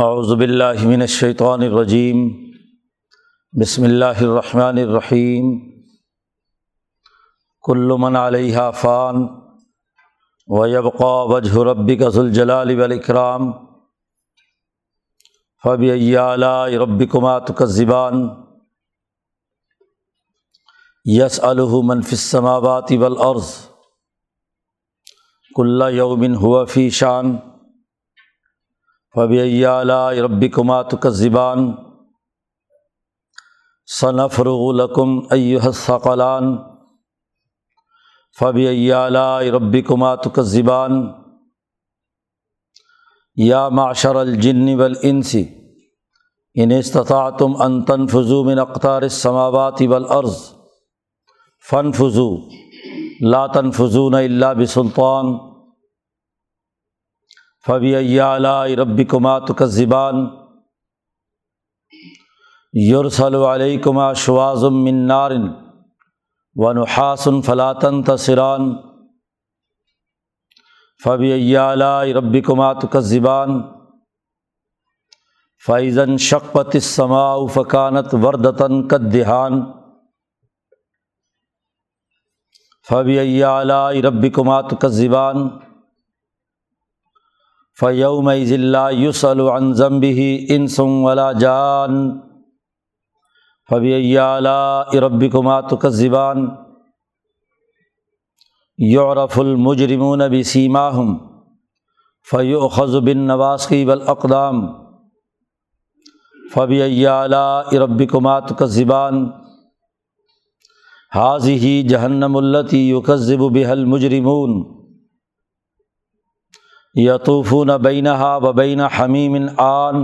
اعوذ باللہ من الشیطان الرجیم، بسم اللہ الرحمن الرحیم۔ کل من علیہ فان، ویبقا وجہ ربک ذو الجلال والاکرام۔ فبی آلاء ربکما تکذبان۔ یسألہ من فی السماوات والارض۔ کل یوم ہوا فی شان۔ فبی آلاء ربکما تکذبان ثنفرغ لکم ایہا الثقلان. فبی آلاء ربکما تکذبان یا معشر الجن والانس ان استطعتم ان تنفذوا من اقطار السماوات والارض فانفذوا، لا تنفذون الا بسلطان. فبی آلاء ربکما تکذبان یرسل علیکما شواظ من نار ونحاس فلا تنتصران فبی آلاء ربکما تکذبان فیضن شقت السماء فکانت وردتاً کدہان فبی آلاء ربکما تکذبان فیوم ضلع یوسل عن ذنبه انس ولا جان فبی آلاء ربکما تکذبان یعرف المجرمون بسیماہم فیؤخذ بالنواصی والاقدام فبی آلاء ربکما تکذبان حاضی جہنم التی یکذب بها المجرمون یطوفون بینہا و بین حمیم آن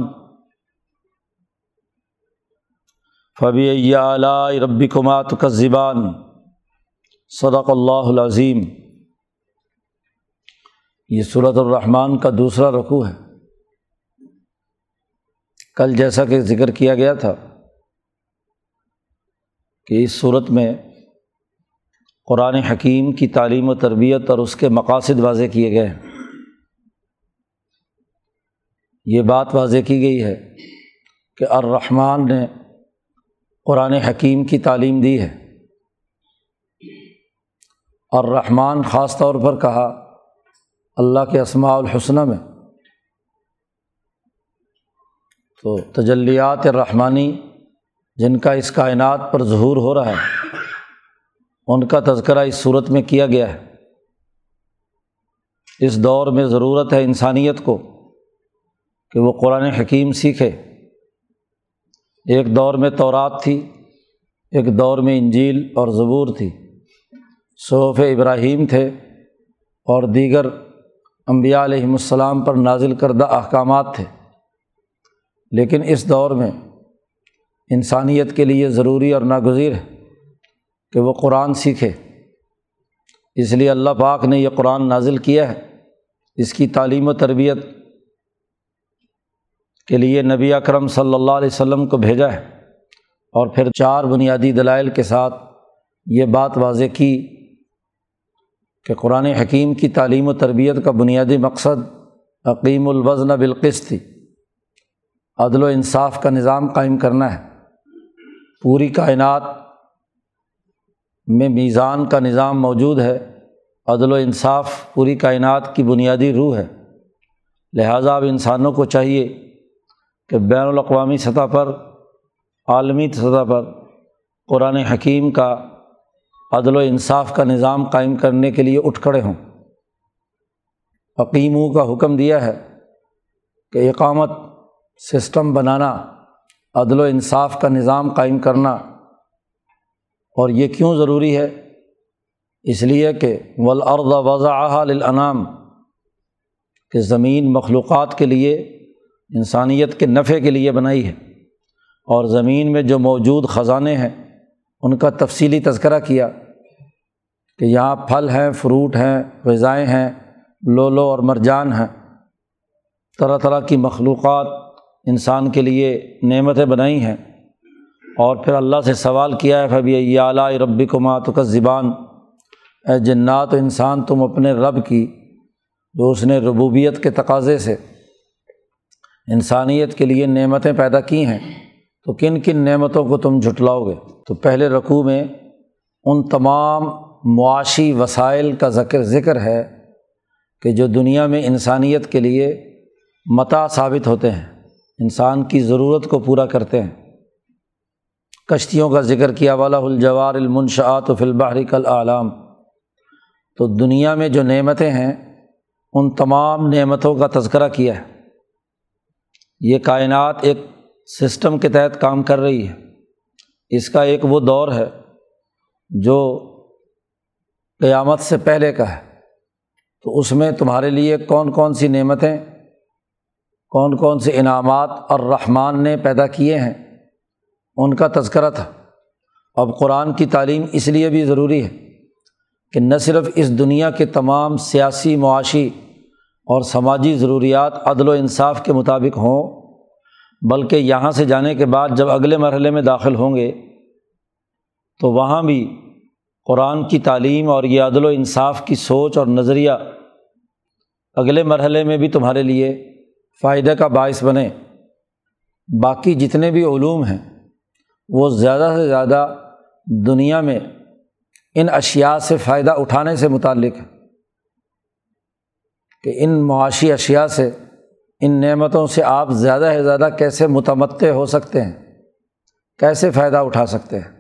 فبی آلاء ربکما تکذبان. صدق اللہ العظیم. یہ صورت الرحمٰن کا دوسرا رقوع ہے۔ کل جیسا کہ ذکر کیا گیا تھا کہ اس صورت میں قرآن حکیم کی تعلیم و تربیت اور اس کے مقاصد واضح کیے گئے ہیں۔ یہ بات واضح کی گئی ہے کہ الرحمٰن نے قرآن حکیم کی تعلیم دی ہے۔ اور رحمان خاص طور پر کہا، اللہ کے اسماع الحسنہ میں۔ تو تجلیات رحمانی جن کا اس کائنات پر ظہور ہو رہا ہے، ان کا تذکرہ اس صورت میں کیا گیا ہے۔ اس دور میں ضرورت ہے انسانیت کو کہ وہ قرآن حکیم سیکھے۔ ایک دور میں تورات تھی، ایک دور میں انجیل اور زبور تھی۔ صوف ابراہیم تھے اور دیگر انبیاء علیہم السلام پر نازل کردہ احکامات تھے۔ لیکن اس دور میں انسانیت کے لیے ضروری اور ناگزیر ہے کہ وہ قرآن سیکھے۔ اس لیے اللہ پاک نے یہ قرآن نازل کیا ہے۔ اس کی تعلیم و تربیت کے لیے نبی اکرم صلی اللہ علیہ وسلم کو بھیجا ہے اور پھر چار بنیادی دلائل کے ساتھ یہ بات واضح کی کہ قرآن حکیم کی تعلیم و تربیت کا بنیادی مقصد عقیم الوزن بالقص تھی عدل و انصاف کا نظام قائم کرنا ہے۔ پوری کائنات میں میزان کا نظام موجود ہے۔ عدل و انصاف پوری کائنات کی بنیادی روح ہے۔ لہٰذا اب انسانوں کو چاہیے کہ بین الاقوامی سطح پر، عالمی سطح پر قرآن حکیم کا عدل و انصاف کا نظام قائم کرنے کے لیے اٹھ کھڑے ہوں۔ عقیموں کا حکم دیا ہے کہ اقامت سسٹم بنانا، عدل و انصاف کا نظام قائم کرنا، اور یہ کیوں ضروری ہے؟ اس لیے کہ ولاد وضاء للانام، کہ زمین مخلوقات کے لیے انسانیت کے نفع کے لیے بنائی ہے اور زمین میں جو موجود خزانے ہیں، ان کا تفصیلی تذکرہ کیا کہ یہاں پھل ہیں، فروٹ ہیں، غذائیں ہیں، لولو اور مرجان ہیں۔ طرح طرح کی مخلوقات انسان کے لیے نعمتیں بنائی ہیں۔ اور پھر اللہ سے سوال کیا ہے پھر یہ اعلیٰ ربی کو ماتک زبان اے جنات و انسان تم اپنے رب کی، جو اس نے ربوبیت کے تقاضے سے انسانیت کے لیے نعمتیں پیدا کی ہیں، تو کن کن نعمتوں کو تم جھٹلاؤ گے؟ تو پہلے رقوع میں ان تمام معاشی وسائل کا ذکر ذکر ہے کہ جو دنیا میں انسانیت کے لیے متا ثابت ہوتے ہیں، انسان کی ضرورت کو پورا کرتے ہیں۔ کشتیوں کا ذکر کیا والا الجوار المنشآت و فلبحری کل عالم تو دنیا میں جو نعمتیں ہیں، ان تمام نعمتوں کا تذکرہ کیا ہے۔ یہ کائنات ایک سسٹم کے تحت کام کر رہی ہے۔ اس کا ایک وہ دور ہے جو قیامت سے پہلے کا ہے۔ تو اس میں تمہارے لیے کون کون سی نعمتیں، کون کون سے انعامات اور رحمان نے پیدا کیے ہیں، ان کا تذکرہ تھا۔ اب قرآن کی تعلیم اس لیے بھی ضروری ہے کہ نہ صرف اس دنیا کے تمام سیاسی معاشی اور سماجی ضروریات عدل و انصاف کے مطابق ہوں، بلکہ یہاں سے جانے کے بعد جب اگلے مرحلے میں داخل ہوں گے، تو وہاں بھی قرآن کی تعلیم اور یہ عدل و انصاف کی سوچ اور نظریہ اگلے مرحلے میں بھی تمہارے لیے فائدہ کا باعث بنے۔ باقی جتنے بھی علوم ہیں، وہ زیادہ سے زیادہ دنیا میں ان اشیا سے فائدہ اٹھانے سے متعلق ہے کہ ان معاشی اشیا سے، ان نعمتوں سے آپ زیادہ سے زیادہ کیسے متمدع ہو سکتے ہیں؟ کیسے فائدہ اٹھا سکتے ہیں؟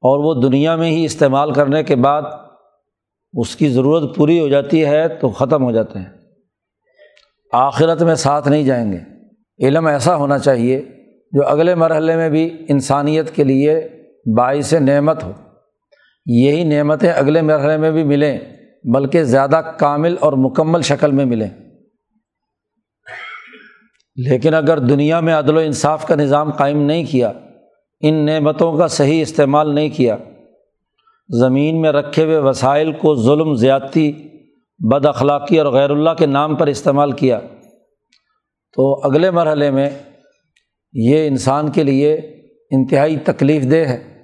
اور وہ دنیا میں ہی استعمال کرنے کے بعد اس کی ضرورت پوری ہو جاتی ہے تو ختم ہو جاتے ہیں۔ آخرت میں ساتھ نہیں جائیں گے۔ علم ایسا ہونا چاہیے جو اگلے مرحلے میں بھی انسانیت کے لیے باعث نعمت ہو۔ یہی نعمتیں اگلے مرحلے میں بھی ملیں۔ بلکہ زیادہ کامل اور مکمل شکل میں ملیں۔ لیکن اگر دنیا میں عدل و انصاف کا نظام قائم نہیں کیا، ان نعمتوں کا صحیح استعمال نہیں کیا، زمین میں رکھے ہوئے وسائل کو ظلم، زیادتی، بد اخلاقی اور غیر اللہ کے نام پر استعمال کیا، تو اگلے مرحلے میں یہ انسان کے لیے انتہائی تکلیف دہ ہے۔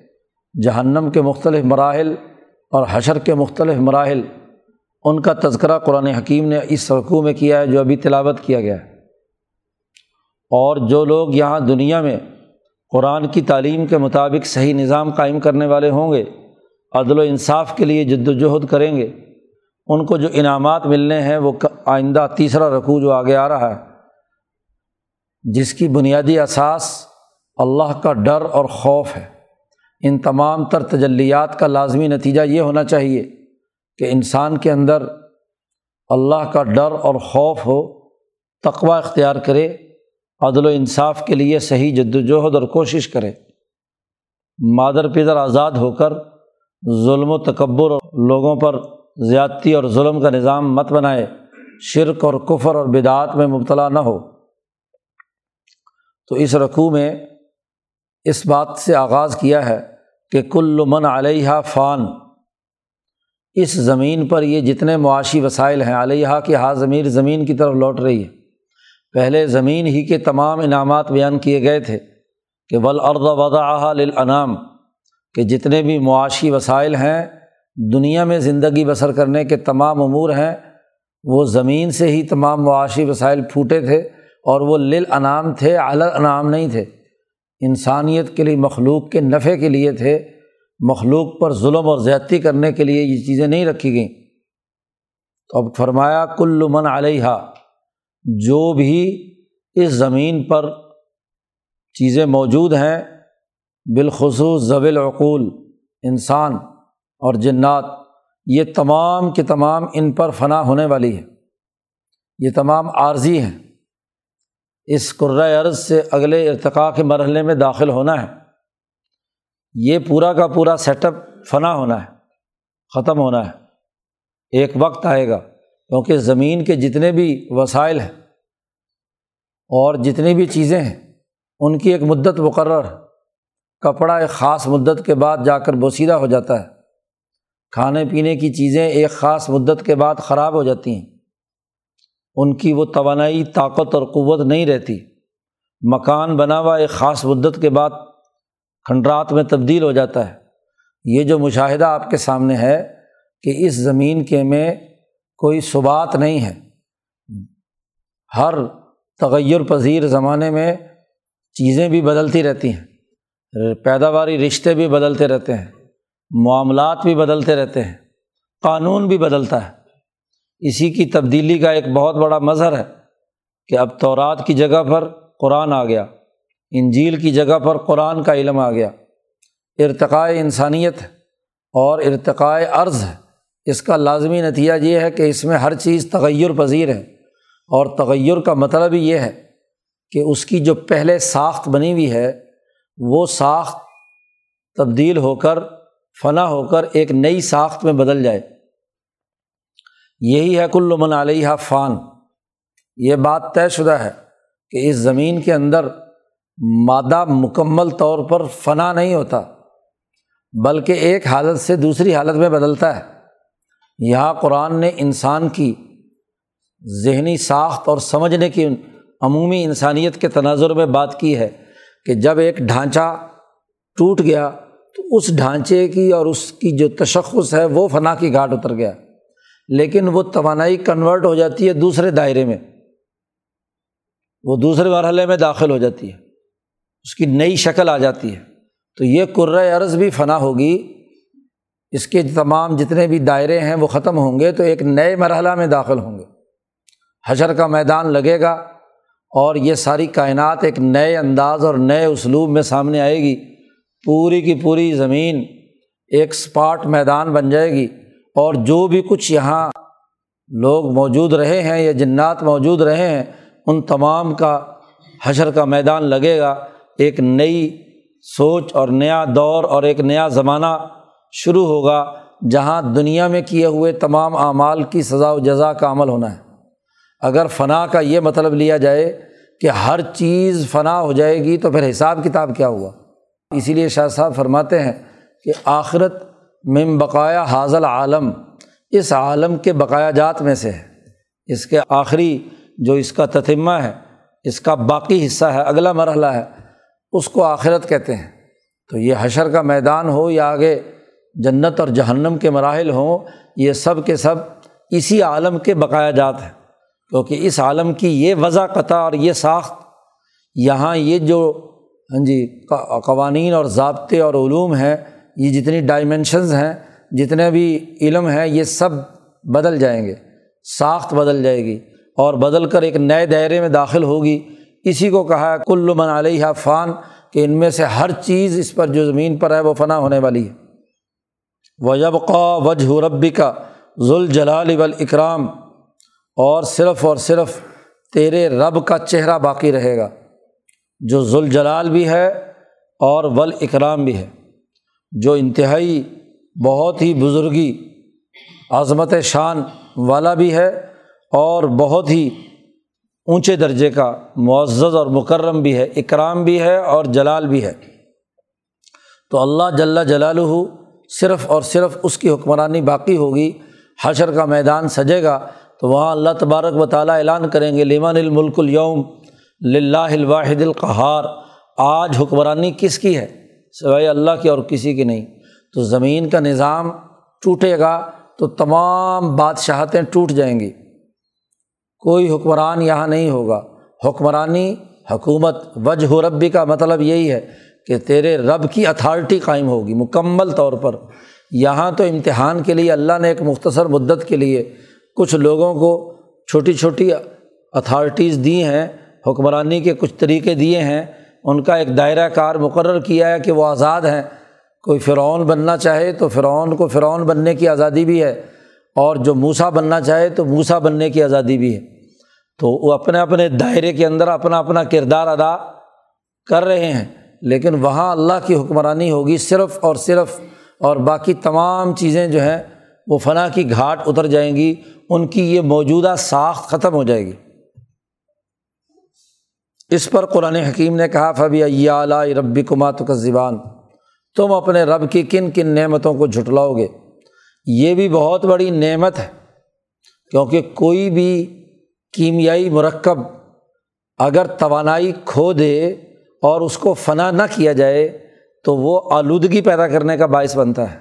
جہنم کے مختلف مراحل اور حشر کے مختلف مراحل ان کا تذکرہ قرآن حکیم نے اس رقوع میں کیا ہے جو ابھی تلاوت کیا گیا ہے۔ اور جو لوگ یہاں دنیا میں قرآن کی تعلیم کے مطابق صحیح نظام قائم کرنے والے ہوں گے، عدل و انصاف کے لیے جد وجہد کریں گے، ان کو جو انعامات ملنے ہیں وہ آئندہ تیسرا رقوع جو آگے آ رہا ہے، جس کی بنیادی اساس اللہ کا ڈر اور خوف ہے۔ ان تمام تر تجلیات کا لازمی نتیجہ یہ ہونا چاہیے۔ کہ انسان کے اندر اللہ کا ڈر اور خوف ہو تقوا اختیار کرے، عدل و انصاف کے لیے صحیح جد وجہد اور کوشش کرے۔ مادر پدر آزاد ہو کر ظلم و تکبر لوگوں پر زیادتی اور ظلم کا نظام مت بنائے، شرک اور کفر اور بدعات میں مبتلا نہ ہو۔ تو اس رقوع میں اس بات سے آغاز کیا ہے کہ کل من علیہ فان اس زمین پر یہ جتنے معاشی وسائل ہیں علیہ کی ہا ضمیر زمین کی طرف لوٹ رہی ہے۔ پہلے زمین ہی کے تمام انعامات بیان کیے گئے تھے کہ ولاد وضع للانام کہ جتنے بھی معاشی وسائل ہیں، دنیا میں زندگی بسر کرنے کے تمام امور ہیں، وہ زمین سے ہی تمام معاشی وسائل پھوٹے تھے اور وہ لل انعام تھے اعلی انعام نہیں تھے۔ انسانیت کے لیے، مخلوق کے نفع کے لیے تھے۔ مخلوق پر ظلم اور زیادتی کرنے کے لیے یہ چیزیں نہیں رکھی گئیں۔ تو اب فرمایا، کل من علیہ جو بھی اس زمین پر چیزیں موجود ہیں، بالخصوص ضوی العقول، انسان اور جنات، یہ تمام کے تمام ان پر فنا ہونے والی ہے یہ تمام عارضی ہیں۔ اس عرض سے اگلے ارتقاء کے مرحلے میں داخل ہونا ہے۔ یہ پورا کا پورا سیٹ اپ فنا ہونا ہے، ختم ہونا ہے۔ ایک وقت آئے گا، کیونکہ زمین کے جتنے بھی وسائل ہیں اور جتنی بھی چیزیں ہیں، ان کی ایک مدت مقرر۔ کپڑا ایک خاص مدت کے بعد جا کر بوسیدہ ہو جاتا ہے۔ کھانے پینے کی چیزیں ایک خاص مدت کے بعد خراب ہو جاتی ہیں۔ ان کی وہ توانائی، طاقت اور قوت نہیں رہتی۔ مکان بنا ہوا ایک خاص مدت کے بعد کھنڈرات میں تبدیل ہو جاتا ہے۔ یہ جو مشاہدہ آپ کے سامنے ہے کہ اس زمین کے میں کوئی ثبات نہیں ہے۔ ہر تغیر پذیر زمانے میں چیزیں بھی بدلتی رہتی ہیں۔ پیداواری رشتے بھی بدلتے رہتے ہیں۔ معاملات بھی بدلتے رہتے ہیں۔ قانون بھی بدلتا ہے۔ اسی کی تبدیلی کا ایک بہت بڑا مظہر ہے کہ اب تورات کی جگہ پر قرآن آ گیا۔ انجیل کی جگہ پر قرآن کا علم آ گیا۔ ارتقاء انسانیت اور ارتقاء عرض ہے۔ اس کا لازمی نتیجہ یہ ہے کہ اس میں ہر چیز تغیر پذیر ہے۔ اور تغیر کا مطلب ہی یہ ہے کہ اس کی جو پہلے ساخت بنی ہوئی ہے، وہ ساخت تبدیل ہو کر، فنا ہو کر ایک نئی ساخت میں بدل جائے۔ یہی ہے کل من علیہ فان۔ یہ بات طے شدہ ہے کہ اس زمین کے اندر مادہ مکمل طور پر فنا نہیں ہوتا، بلکہ ایک حالت سے دوسری حالت میں بدلتا ہے۔ یہاں قرآن نے انسان کی ذہنی ساخت اور سمجھنے کی عمومی انسانیت کے تناظر میں بات کی ہے کہ جب ایک ڈھانچہ ٹوٹ گیا تو اس ڈھانچے کی اور اس کی جو تشخص ہے وہ فنا کی گھاٹ اتر گیا۔ لیکن وہ توانائی کنورٹ ہو جاتی ہے دوسرے دائرے میں، وہ دوسرے مرحلے میں داخل ہو جاتی ہے۔ اس کی نئی شکل آ جاتی ہے۔ تو یہ عرض بھی فنا ہوگی۔ اس کے تمام جتنے بھی دائرے ہیں وہ ختم ہوں گے تو ایک نئے مرحلہ میں داخل ہوں گے۔ حشر کا میدان لگے گا اور یہ ساری کائنات ایک نئے انداز اور نئے اسلوب میں سامنے آئے گی۔ پوری کی پوری زمین ایک اسپاٹ میدان بن جائے گی اور جو بھی کچھ یہاں لوگ موجود رہے ہیں یا جنات موجود رہے ہیں، ان تمام کا حشر کا میدان لگے گا۔ ایک نئی سوچ اور نیا دور اور ایک نیا زمانہ شروع ہوگا جہاں دنیا میں کیے ہوئے تمام اعمال کی سزا و جزا کا عمل ہونا ہے۔ اگر فنا کا یہ مطلب لیا جائے کہ ہر چیز فنا ہو جائے گی تو پھر حساب کتاب کیا ہوا؟ اسی لیے شاہ صاحب فرماتے ہیں کہ آخرت مم بقایا حاضل عالم اس عالم کے بقایا جات میں سے ہے۔ اس کے آخری جو اس کا تتمہ ہے، اس کا باقی حصہ ہے، اگلا مرحلہ ہے۔ اس کو آخرت کہتے ہیں۔ تو یہ حشر کا میدان ہو یا آگے جنت اور جہنم کے مراحل ہوں، یہ سب کے سب اسی عالم کے بقایا جات ہیں۔ کیونکہ اس عالم کی یہ وضع قطع اور یہ ساخت، یہاں یہ جو ہاں جی قوانین اور ضابطے اور علوم ہیں، یہ جتنی ڈائمینشنز ہیں، جتنے بھی علم ہیں، یہ سب بدل جائیں گے۔ ساخت بدل جائے گی اور بدل کر ایک نئے دائرے میں داخل ہوگی۔ اسی کو کہا ہے، کل من علیہ فان، کہ ان میں سے ہر چیز اس پر جو زمین پر ہے، وہ فنا ہونے والی ہے۔ وجب قا وجہ ربی کا ذوال جلال اکرام اور صرف اور صرف تیرے رب کا چہرہ باقی رہے گا۔ جو ذوالجلال بھی ہے اور ول اکرام بھی ہے۔ جو انتہائی بہت ہی بزرگی، عظمت شان والا بھی ہے اور بہت ہی اونچے درجے کا معزز اور مکرم بھی ہے، اکرام بھی ہے اور جلال بھی ہے۔ تو اللہ جل جلال صرف اور صرف اس کی حکمرانی باقی ہوگی۔ حشر کا میدان سجے گا۔ تو وہاں اللہ تبارک و تعالیٰ اعلان کریں گے لیمان الملک اليوم للہ الواحد القہار۔ آج حکمرانی کس کی ہے؟ سوائے اللہ کی اور کسی کی نہیں۔ تو زمین کا نظام ٹوٹے گا، تو تمام بادشاہتیں ٹوٹ جائیں گی۔ کوئی حکمران یہاں نہیں ہوگا۔ حکمرانی حکومت وجہ ربی کا مطلب یہی ہے کہ تیرے رب کی اتھارٹی قائم ہوگی مکمل طور پر۔ یہاں تو امتحان کے لیے اللہ نے ایک مختصر مدت کے لیے کچھ لوگوں کو چھوٹی چھوٹی اتھارٹیز دی ہیں، حکمرانی کے کچھ طریقے دیے ہیں۔ ان کا ایک دائرہ کار مقرر کیا ہے کہ وہ آزاد ہیں۔ کوئی فرعون بننا چاہے تو فرعون کو فرعون بننے کی آزادی بھی ہے، اور جو موسا بننا چاہے تو موسا بننے کی آزادی بھی ہے۔ تو وہ اپنے اپنے دائرے کے اندر اپنا اپنا کردار ادا کر رہے ہیں۔ لیکن وہاں اللہ کی حکمرانی ہوگی، صرف اور صرف، اور باقی تمام چیزیں جو ہیں، وہ فنا کی گھاٹ اتر جائیں گی۔ ان کی یہ موجودہ ساخت ختم ہو جائے گی۔ اس پر قرآن حکیم نے کہا، فبی اعلیٰ ربی کمات کا زبان تم اپنے رب کی کن کن نعمتوں کو جھٹلاؤ گے۔ یہ بھی بہت بڑی نعمت ہے، کیونکہ کوئی بھی کیمیائی مرکب اگر توانائی کھو دے اور اس کو فنا نہ کیا جائے، تو وہ آلودگی پیدا کرنے کا باعث بنتا ہے۔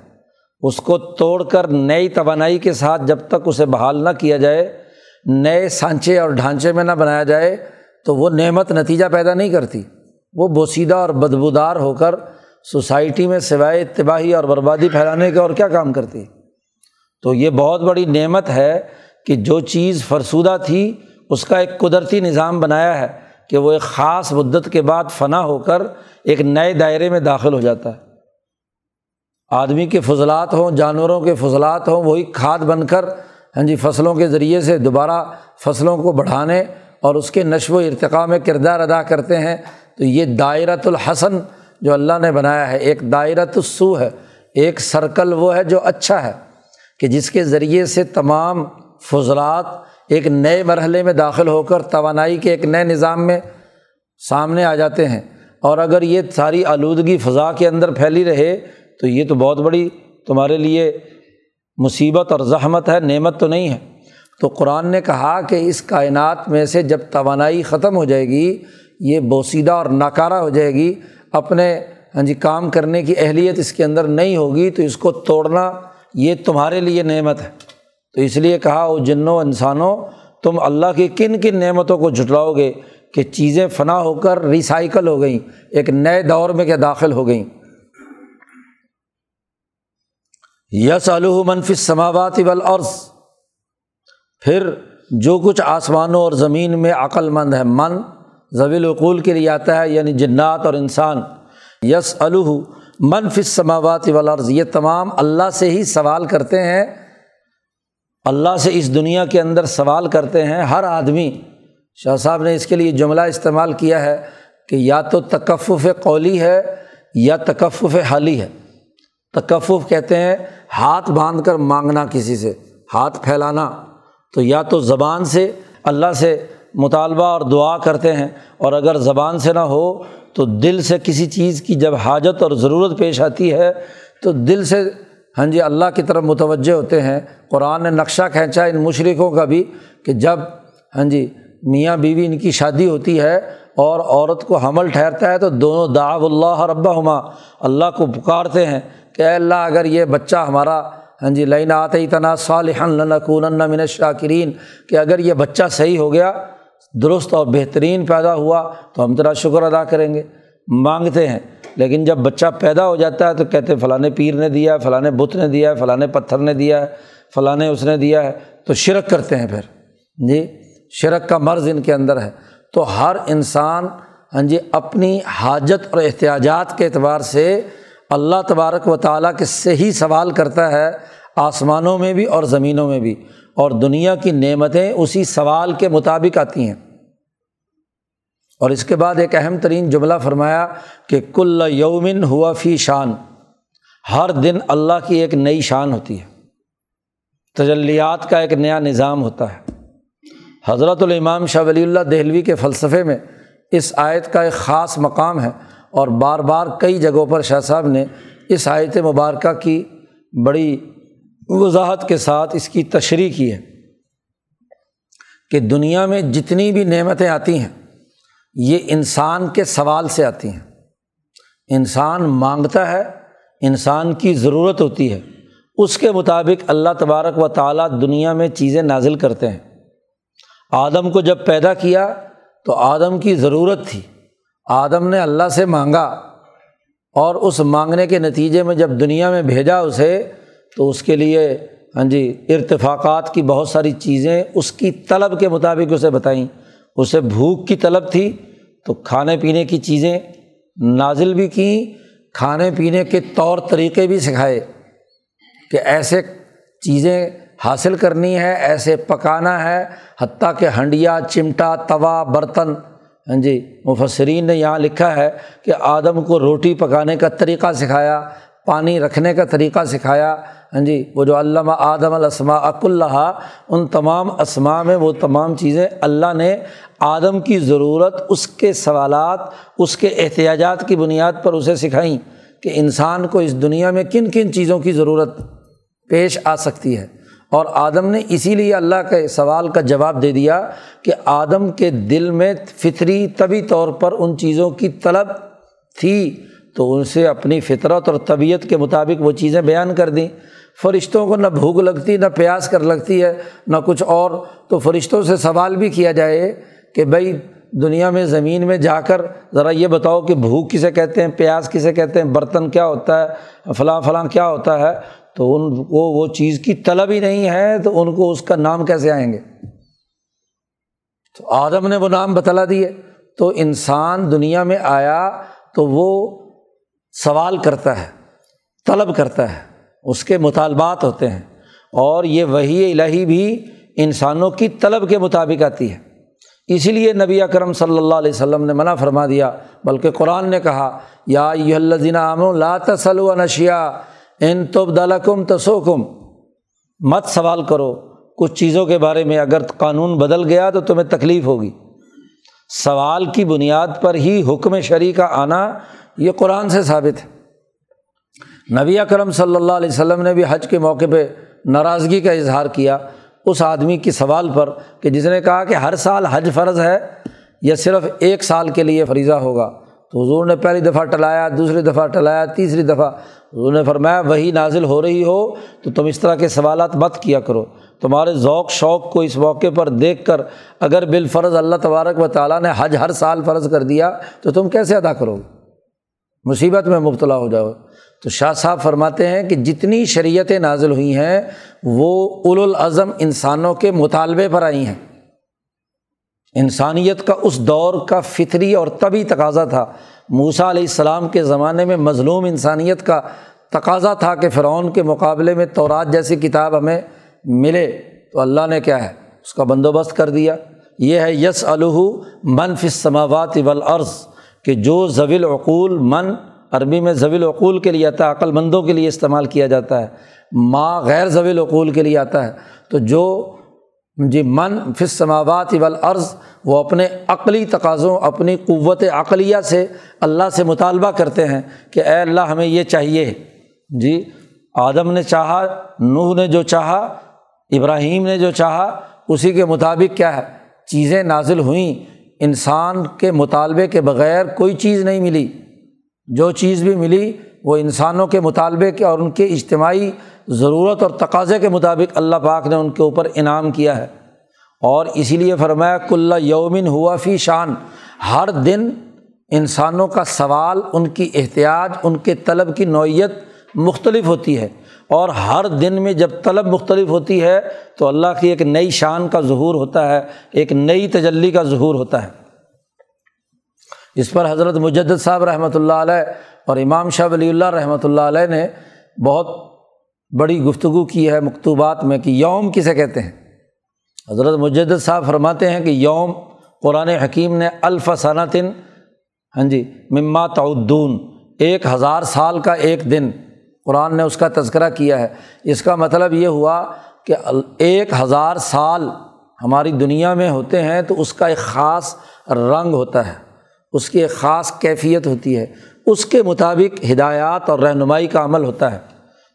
اس کو توڑ کر نئی توانائی کے ساتھ جب تک اسے بحال نہ کیا جائے، نئے سانچے اور ڈھانچے میں نہ بنایا جائے، تو وہ نعمت نتیجہ پیدا نہیں کرتی۔ وہ بوسیدہ اور بدبودار ہو کر سوسائٹی میں سوائے تباہی اور بربادی پھیلانے کے اور کیا کام کرتی؟ تو یہ بہت بڑی نعمت ہے کہ جو چیز فرسودہ تھی، اس کا ایک قدرتی نظام بنایا ہے کہ وہ ایک خاص مدت کے بعد فنا ہو کر ایک نئے دائرے میں داخل ہو جاتا ہے۔ آدمی کے فضلات ہوں، جانوروں کے فضلات ہوں، وہی کھاد بن کر ہاں جی فصلوں کے ذریعے سے دوبارہ فصلوں کو بڑھانے اور اس کے نشو و ارتقاء میں کردار ادا کرتے ہیں۔ تو یہ دائرۃ الحسن جو اللہ نے بنایا ہے، ایک دائرۃ السو ہے۔ ایک سرکل وہ ہے جو اچھا ہے کہ جس کے ذریعے سے تمام فضلات ایک نئے مرحلے میں داخل ہو کر توانائی کے ایک نئے نظام میں سامنے آ جاتے ہیں۔ اور اگر یہ ساری آلودگی فضا کے اندر پھیلی رہے تو یہ تو بہت بڑی تمہارے لیے مصیبت اور زحمت ہے، نعمت تو نہیں ہے۔ تو قرآن نے کہا کہ اس کائنات میں سے جب توانائی ختم ہو جائے گی، یہ بوسیدہ اور ناکارہ ہو جائے گی، اپنے ہاں جی کام کرنے کی اہلیت اس کے اندر نہیں ہوگی تو اس کو توڑنا یہ تمہارے لیے نعمت ہے۔ تو اس لیے کہا وہ جنوں، انسانوں، تم اللہ کی کن کن نعمتوں کو جھٹلاؤ گے کہ چیزیں فنا ہو کر ریسائیکل ہو گئیں، ایک نئے دور میں کیا داخل ہو گئیں۔ یس منفی سماوات والارض۔ پھر جو کچھ آسمانوں اور زمین میں عقل مند ہے، من ضوی العقول کے لیے آتا ہے یعنی جنات اور انسان۔ یس منفی سماوات والارض۔ یہ تمام اللہ سے ہی سوال کرتے ہیں اللہ سے اس دنیا کے اندر سوال کرتے ہیں، ہر آدمی، شاہ صاحب نے اس کے لیے جملہ استعمال کیا ہے کہ یا تو تکفف قولی ہے یا تکفف حالی ہے۔ تکفف کہتے ہیں ہاتھ باندھ کر مانگنا کسی سے، ہاتھ پھیلانا۔ تو یا تو زبان سے اللہ سے مطالبہ اور دعا کرتے ہیں، اور اگر زبان سے نہ ہو تو دل سے کسی چیز کی جب حاجت اور ضرورت پیش آتی ہے تو دل سے ہاں جی اللہ کی طرف متوجہ ہوتے ہیں۔ قرآن نے نقشہ کھینچا ان مشرقوں کا بھی کہ جب ہاں جی میاں بیوی ان کی شادی ہوتی ہے اور عورت کو حمل ٹھہرتا ہے تو دونوں داغ اللہ ربا ہما اللہ کو پکارتے ہیں کہ اے اللہ، اگر یہ بچہ ہمارا ہاں جی لین آتے تنا صالحن من شاکرین کہ اگر یہ بچہ صحیح ہو گیا، درست اور بہترین پیدا ہوا تو ہم تیرا شکر ادا کریں گے۔ مانگتے ہیں۔ لیکن جب بچہ پیدا ہو جاتا ہے تو کہتے فلاں پیر نے دیا ہے فلاں بت نے دیا ہے فلاں پتھر نے دیا ہے فلاں اس نے دیا ہے۔ تو شرک کرتے ہیں پھر۔ جی شرک کا مرض ان کے اندر ہے۔ تو ہر انسان ہاں جی اپنی حاجت اور احتیاجات کے اعتبار سے اللہ تبارک و تعالیٰ کے سے ہی سوال کرتا ہے آسمانوں میں بھی اور زمینوں میں بھی۔ اور دنیا کی نعمتیں اسی سوال کے مطابق آتی ہیں۔ اور اس کے بعد ایک اہم ترین جملہ فرمایا کہ کل یومن ہوا فی شان، ہر دن اللہ کی ایک نئی شان ہوتی ہے۔ تجلیات کا ایک نیا نظام ہوتا ہے۔ حضرت الامام شاہ ولی اللہ دہلوی کے فلسفے میں اس آیت کا ایک خاص مقام ہے اور بار بار کئی جگہوں پر شاہ صاحب نے اس آیت مبارکہ کی بڑی وضاحت کے ساتھ اس کی تشریح کی ہے کہ دنیا میں جتنی بھی نعمتیں آتی ہیں یہ انسان کے سوال سے آتی ہیں۔ انسان مانگتا ہے، انسان کی ضرورت ہوتی ہے۔ اس کے مطابق اللہ تبارک و تعالیٰ دنیا میں چیزیں نازل کرتے ہیں۔ آدم کو جب پیدا کیا تو آدم کی ضرورت تھی۔ آدم نے اللہ سے مانگا اور اس مانگنے کے نتیجے میں جب دنیا میں بھیجا اسے تو اس کے لیے ہاں جی ارتفاقات کی بہت ساری چیزیں اس کی طلب کے مطابق اسے بتائیں۔ اسے بھوک کی طلب تھی تو کھانے پینے کی چیزیں نازل بھی کیں، کھانے پینے کے طور طریقے بھی سکھائے کہ ایسے چیزیں حاصل کرنی ہے، ایسے پکانا ہے، حتیٰ کہ ہنڈیا، چمٹا، توا، برتن۔ ہاں جی مفسرین نے یہاں لکھا ہے کہ آدم کو روٹی پکانے کا طریقہ سکھایا پانی رکھنے کا طریقہ سکھایا۔ ہاں جی وہ جو علامہ آدم الاسما اک اللہ ان تمام اسماء میں وہ تمام چیزیں اللہ نے آدم کی ضرورت، اس کے سوالات، اس کے احتیاجات کی بنیاد پر اسے سکھائیں کہ انسان کو اس دنیا میں کن کن چیزوں کی ضرورت پیش آ سکتی ہے۔ اور آدم نے اسی لیے اللہ کے سوال کا جواب دے دیا کہ آدم کے دل میں فطری طبی طور پر ان چیزوں کی طلب تھی۔ تو ان سے اپنی فطرت اور طبیعت کے مطابق وہ چیزیں بیان کر دیں۔ فرشتوں کو نہ بھوک لگتی، نہ پیاس کر لگتی ہے، نہ کچھ اور۔ تو فرشتوں سے سوال بھی کیا جائے کہ بھائی دنیا میں زمین میں جا کر ذرا یہ بتاؤ کہ بھوک کسے کہتے ہیں پیاز کسے کہتے ہیں، برتن کیا ہوتا ہے، فلاں فلاں کیا ہوتا ہے۔ تو ان کو وہ چیز کی طلب ہی نہیں ہے تو ان کو اس کا نام کیسے آئیں گے؟ تو آدم نے وہ نام بتلا دیے۔ تو انسان دنیا میں آیا تو وہ سوال کرتا ہے، طلب کرتا ہے، اس کے مطالبات ہوتے ہیں۔ اور یہ وہی الہی بھی انسانوں کی طلب کے مطابق آتی ہے۔ اسی لیے نبی اکرم صلی اللہ علیہ وسلم نے منع فرما دیا، بلکہ قرآن نے کہا، یا الزین عام لا تسلو نشیا ان تب دلکم تسوکم۔ مت سوال کرو، کچھ چیزوں کے بارے میں اگر قانون بدل گیا تو تمہیں تکلیف ہوگی۔ سوال کی بنیاد پر ہی حکم شرع کا آنا یہ قرآن سے ثابت ہے۔ نبی اکرم صلی اللہ علیہ وسلم نے بھی حج کے موقع پہ ناراضگی کا اظہار کیا۔ اس آدمی کے سوال پر کہ جس نے کہا کہ ہر سال حج فرض ہے یا صرف ایک سال کے لیے فریضہ ہوگا۔ تو حضور نے پہلی دفعہ ٹلایا، دوسری دفعہ ٹلایا، تیسری دفعہ۔ حضور نے فرمایا، وہی نازل ہو رہی ہو، تو تم اس طرح کے سوالات مت کیا کرو۔ تمہارے ذوق، شوق کو اس موقع پر دیکھ کر اگر بالفرض اللہ تبارک و تعالیٰ نے حج ہر سال فرض کر دیا، تو تم کیسے ادا کرو گے؟ مصیبت میں مبتلا ہو جاؤ۔ تو شاہ صاحب فرماتے ہیں کہ جتنی شریعتیں نازل ہوئی ہیں، وہ الاظم انسانوں کے مطالبے پر آئی ہیں۔ انسانیت کا اس دور کا فطری اور طبی تقاضا تھا۔ موسا علیہ السلام کے زمانے میں مظلوم انسانیت کا تقاضا تھا کہ فرعون کے مقابلے میں تورات جیسی کتاب ہمیں ملے۔ تو اللہ نے کیا ہے؟ اس کا بندوبست کر دیا۔ یہ ہے یس الح منف سماوات ولعرض کہ جو ضویل عقول من عربی میں ضویل عقول کے لیے آتا ہے، عقل مندوں کے لیے استعمال کیا جاتا ہے ماں غیر ضویل عقول کے لیے آتا ہے، تو جو جی من فص سماوات ولعرض وہ اپنے عقلی تقاضوں، اپنی قوت عقلیہ سے اللہ سے مطالبہ کرتے ہیں کہ اے اللہ ہمیں یہ چاہیے۔ جی آدم نے چاہا، نوح نے جو چاہا، ابراہیم نے جو چاہا، اسی کے مطابق کیا ہے؟ چیزیں نازل ہوئیں۔ انسان کے مطالبے کے بغیر کوئی چیز نہیں ملی۔ جو چیز بھی ملی وہ انسانوں کے مطالبے کے اور ان کے اجتماعی ضرورت اور تقاضے کے مطابق اللہ پاک نے ان کے اوپر انعام کیا ہے۔ اور اسی لیے فرمایا کلّہ یومن ہوا فی شان، ہر دن انسانوں کا سوال، ان کی احتیاط ان کے طلب کی نوعیت مختلف ہوتی ہے۔ اور ہر دن میں جب طلب مختلف ہوتی ہے تو اللہ کی ایک نئی شان کا ظہور ہوتا ہے، ایک نئی تجلی کا ظہور ہوتا ہے۔ اس پر حضرت مجد صاحب رحمۃ اللہ علیہ اور امام شاہ ولی اللہ رحمۃ اللہ علیہ نے بہت بڑی گفتگو کی ہے مکتوبات میں کہ یوم کسے کہتے ہیں؟ حضرت مجد صاحب فرماتے ہیں کہ یوم قرآن حکیم نے الف ہاں جی مما تعدون، ایک ہزار سال کا ایک دن۔ قرآن نے اس کا تذکرہ کیا ہے۔ اس کا مطلب یہ ہوا کہ ایک ہزار سال ہماری دنیا میں ہوتے ہیں تو اس کا ایک خاص رنگ ہوتا ہے۔ اس کی ایک خاص کیفیت ہوتی ہے۔ اس کے مطابق ہدایات اور رہنمائی کا عمل ہوتا ہے۔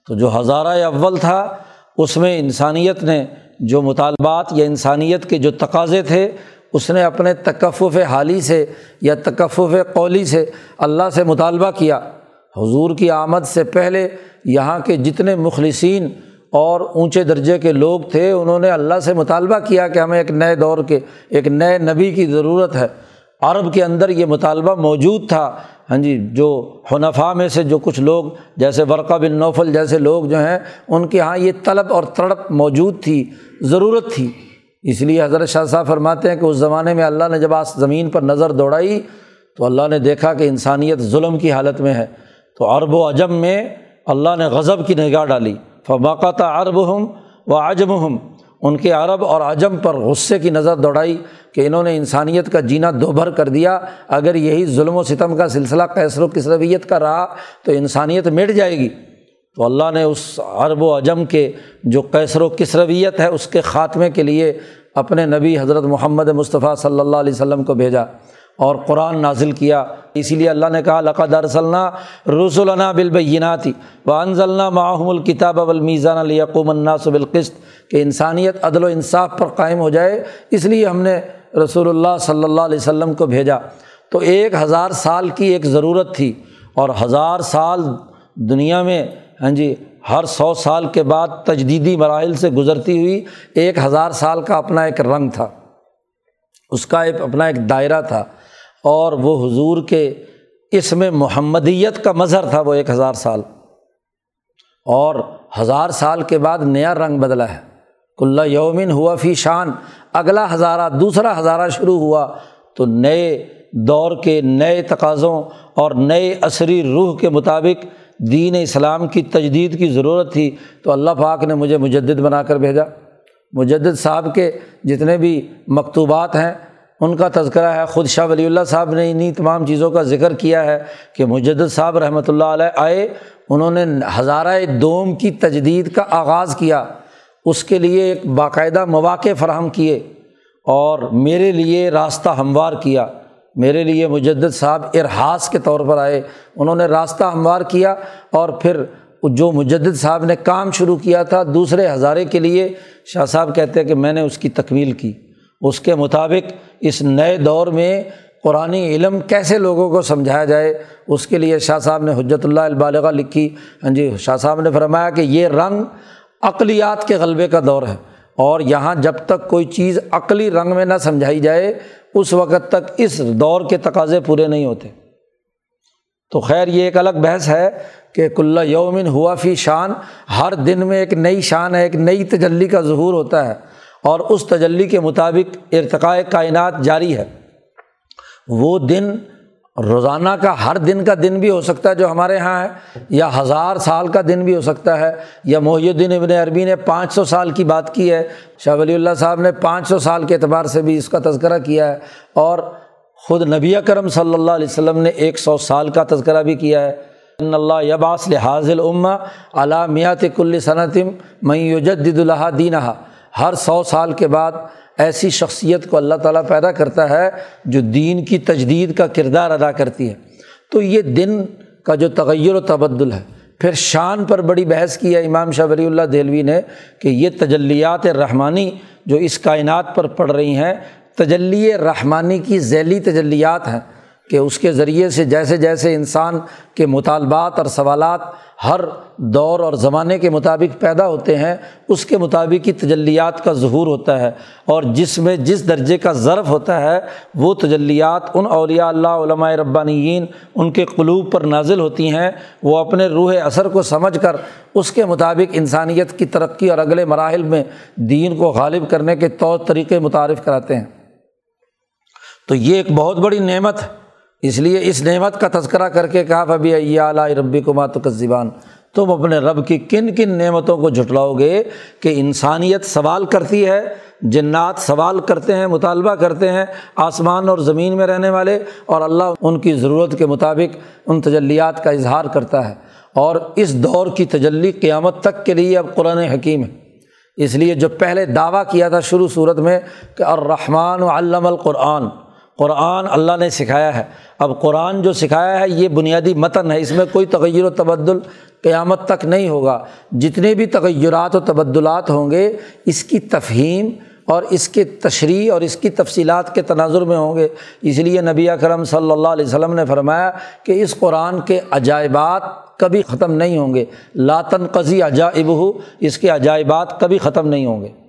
تو جو ہزارہ اول تھا، اس میں انسانیت نے جو مطالبات یا انسانیت کے جو تقاضے تھے، اس نے اپنے تکفف حالی سے یا تکفف قولی سے اللہ سے مطالبہ کیا۔ حضور کی آمد سے پہلے یہاں کے جتنے مخلصین اور اونچے درجے کے لوگ تھے، انہوں نے اللہ سے مطالبہ کیا کہ ہمیں ایک نئے دور کے، ایک نئے نبی کی ضرورت ہے۔ عرب کے اندر یہ مطالبہ موجود تھا۔ ہاں جی جو حنفا میں سے جو کچھ لوگ، جیسے ورقہ بن نوفل جیسے لوگ جو ہیں، ان کے یہاں یہ طلب اور تڑپ موجود تھی، ضرورت تھی۔ اس لیے حضرت شاہ صاحب فرماتے ہیں کہ اس زمانے میں اللہ نے جب آس زمین پر نظر دوڑائی تو اللہ نے دیکھا کہ انسانیت ظلم کی حالت میں ہے۔ تو عرب و عجم میں اللہ نے غضب کی نگاہ ڈالی۔ فباقات عرب ہم و عجم ہم ان کے عرب اور عجم پر غصے کی نظر دوڑائی کہ انہوں نے انسانیت کا جینا دوبھر کر دیا۔ اگر یہی ظلم و ستم کا سلسلہ کیسر و کسرویت کا رہا تو انسانیت مٹ جائے گی۔ تو اللہ نے اس عرب و عجم کے جو کیسر و کسرویت ہے اس کے خاتمے کے لیے اپنے نبی حضرت محمد مصطفیٰ صلی اللہ علیہ وسلم کو بھیجا۔ اور قرآن نازل کیا۔ اسی لیے اللہ نے کہا، لقد ارسلنا رسول بالبیناتی و انزلنا معاہم الکتاب المیزان القوم الناس بالقسط، کہ انسانیت، عدل و انصاف پر قائم ہو جائے۔ اس لیے ہم نے رسول اللہ صلی اللہ علیہ وسلم کو بھیجا۔ تو ایک ہزار سال کی ایک ضرورت تھی۔ اور ہزار سال دنیا میں ہاں جی ہر سو سال کے بعد تجدیدی مراحل سے گزرتی ہوئی ایک ہزار سال کا اپنا ایک رنگ تھا۔ اس کا ایک، اپنا ایک دائرہ تھا۔ اور وہ حضور کے اس میں محمدیت کا مظہر تھا وہ ایک ہزار سال۔ اور ہزار سال کے بعد نیا رنگ بدلا ہے۔ کلّہ یومن ہوا فی شان، اگلا ہزارہ، دوسرا ہزارہ شروع ہوا۔ تو نئے دور کے نئے تقاضوں اور نئے عصری روح کے مطابق دین اسلام کی تجدید کی ضرورت تھی۔ تو اللہ پاک نے مجھے مجدد بنا کر بھیجا۔ مجدد صاحب کے جتنے بھی مکتوبات ہیں ان کا تذکرہ ہے، خود شاہ ولی اللہ صاحب نے انہیں تمام چیزوں کا ذکر کیا ہے کہ مجدد صاحب رحمۃ اللہ علیہ آئے، انہوں نے ہزارہ دوم کی تجدید کا آغاز کیا، اس کے لیے ایک باقاعدہ مواقع فراہم کیے اور میرے لیے راستہ ہموار کیا۔ میرے لیے مجدد صاحب ارحاس کے طور پر آئے، انہوں نے راستہ ہموار کیا اور پھر جو مجدد صاحب نے کام شروع کیا تھا دوسرے ہزارے کے لیے، شاہ صاحب کہتے ہیں کہ میں نے اس کی تکمیل کی۔ اس کے مطابق اس نئے دور میں قرآن علم کیسے لوگوں کو سمجھایا جائے، اس کے لیے شاہ صاحب نے حجرت اللہ البالغ لکھی۔ ہاں جی شاہ صاحب نے فرمایا کہ یہ رنگ عقلیات کے غلبے کا دور ہے اور یہاں جب تک کوئی چیز عقلی رنگ میں نہ سمجھائی جائے، اس وقت تک اس دور کے تقاضے پورے نہیں ہوتے۔ تو خیر، یہ ایک الگ بحث ہے کہ کلّہ یومن ہوا فی شان، ہر دن میں ایک نئی شان ہے، ایک نئی تجلی کا ظہور ہوتا ہے۔ اور اس تجلی کے مطابق ارتقاء کائنات جاری ہے۔ وہ دن روزانہ کا ہر دن کا دن بھی ہو سکتا ہے جو ہمارے یہاں ہے، یا ہزار سال کا دن بھی ہو سکتا ہے۔ یا محی الدین ابن عربی نے پانچ سو سال کی بات کی ہے، شاہ ولی اللہ صاحب نے پانچ سو سال کے اعتبار سے بھی اس کا تذکرہ کیا ہے۔ اور خود نبی کرم صلی اللہ علیہ وسلم نے ایک سو سال کا تذکرہ بھی کیا ہے۔ ان اللہ یباس حاضل اما علامیات کل صنعتم میجد اللہ دینہ ہر سو سال کے بعد ایسی شخصیت کو اللہ تعالیٰ پیدا کرتا ہے جو دین کی تجدید کا کردار ادا کرتی ہے۔ تو یہ دن کا جو تغیر و تبدل ہے، پھر شان پر بڑی بحث کی ہے۔ امام شاہ ولی اللہ دہلوی نے کہ یہ تجلیات رحمانی جو اس کائنات پر پڑ رہی ہیں، تجلی رحمانی کی ذیلی تجلیات ہیں۔ کہ اس کے ذریعے سے جیسے جیسے انسان کے مطالبات اور سوالات ہر دور اور زمانے کے مطابق پیدا ہوتے ہیں، اس کے مطابق ہی تجلیات کا ظہور ہوتا ہے۔ اور جس میں جس درجے کا ضرف ہوتا ہے، وہ تجلیات ان اولیاء اللہ، علماء ربانیین، ان کے قلوب پر نازل ہوتی ہیں۔ وہ اپنے روح اثر کو سمجھ کر اس کے مطابق انسانیت کی ترقی اور اگلے مراحل میں دین کو غالب کرنے کے طور طریقے متعارف کراتے ہیں۔ تو یہ ایک بہت بڑی نعمت ہے اس لیے اس نعمت کا تذکرہ کر کے کہا ابھی اعلیٰ ربی کو ماتو تم اپنے رب کی کن کن نعمتوں کو جھٹلاؤ گے کہ انسانیت سوال کرتی ہے، جنات سوال کرتے ہیں، مطالبہ کرتے ہیں آسمان اور زمین میں رہنے والے، اور اللہ ان کی ضرورت کے مطابق ان تجلیات کا اظہار کرتا ہے۔ اور اس دور کی تجلی قیامت تک کے لیے اب قرآن حکیم ہے۔ اس لیے جو پہلے دعویٰ کیا تھا شروع صورت میں کہ الرحمٰن و علم القرآن قرآن اللہ نے سکھایا ہے۔ اب قرآن جو سکھایا ہے، یہ بنیادی متن ہے۔ اس میں کوئی تغیر و تبدل قیامت تک نہیں ہوگا۔ جتنے بھی تغیرات و تبدلات ہوں گے، اس کی تفہیم اور اس کے تشریح اور اس کی تفصیلات کے تناظر میں ہوں گے۔ اس لیے نبی اکرم صلی اللہ علیہ وسلم نے فرمایا کہ اس قرآن کے عجائبات کبھی ختم نہیں ہوں گے۔ لاتن قضی عجائب ہو اس کے عجائبات کبھی ختم نہیں ہوں گے۔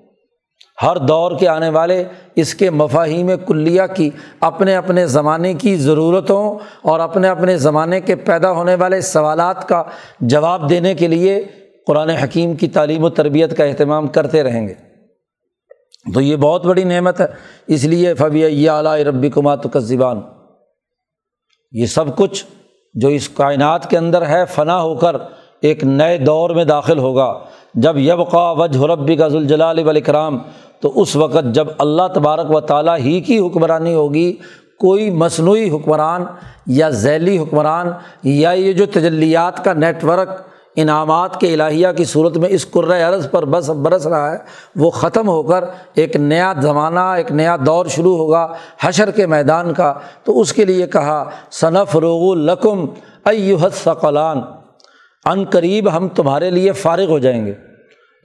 ہر دور کے آنے والے اس کے مفاہیم کلیہ کی، اپنے اپنے زمانے کی ضرورتوں اور اپنے اپنے زمانے کے پیدا ہونے والے سوالات کا جواب دینے کے لیے قرآن حکیم کی تعلیم و تربیت کا اہتمام کرتے رہیں گے۔ تو یہ بہت بڑی نعمت ہے۔ اس لیے فبی اعلیٰ ربی کمات زبان یہ سب کچھ جو اس کائنات کے اندر ہے، فنا ہو کر ایک نئے دور میں داخل ہوگا۔ جب یبقا وجہ ربی کا ذوالجلال والاکرام، تو اس وقت جب اللہ تبارک و تعالیٰ ہی کی حکمرانی ہوگی، کوئی مصنوعی حکمران یا ذیلی حکمران یا یہ جو تجلیات کا نیٹ ورک انعامات کے الہیہ کی صورت میں اس عرض پر بس برس رہا ہے، وہ ختم ہو کر ایک نیا زمانہ، ایک نیا دور شروع ہوگا حشر کے میدان کا۔ تو اس کے لیے کہا صنف روغ القم ایوحت ثقلان عن قریب ہم تمہارے لیے فارغ ہو جائیں گے۔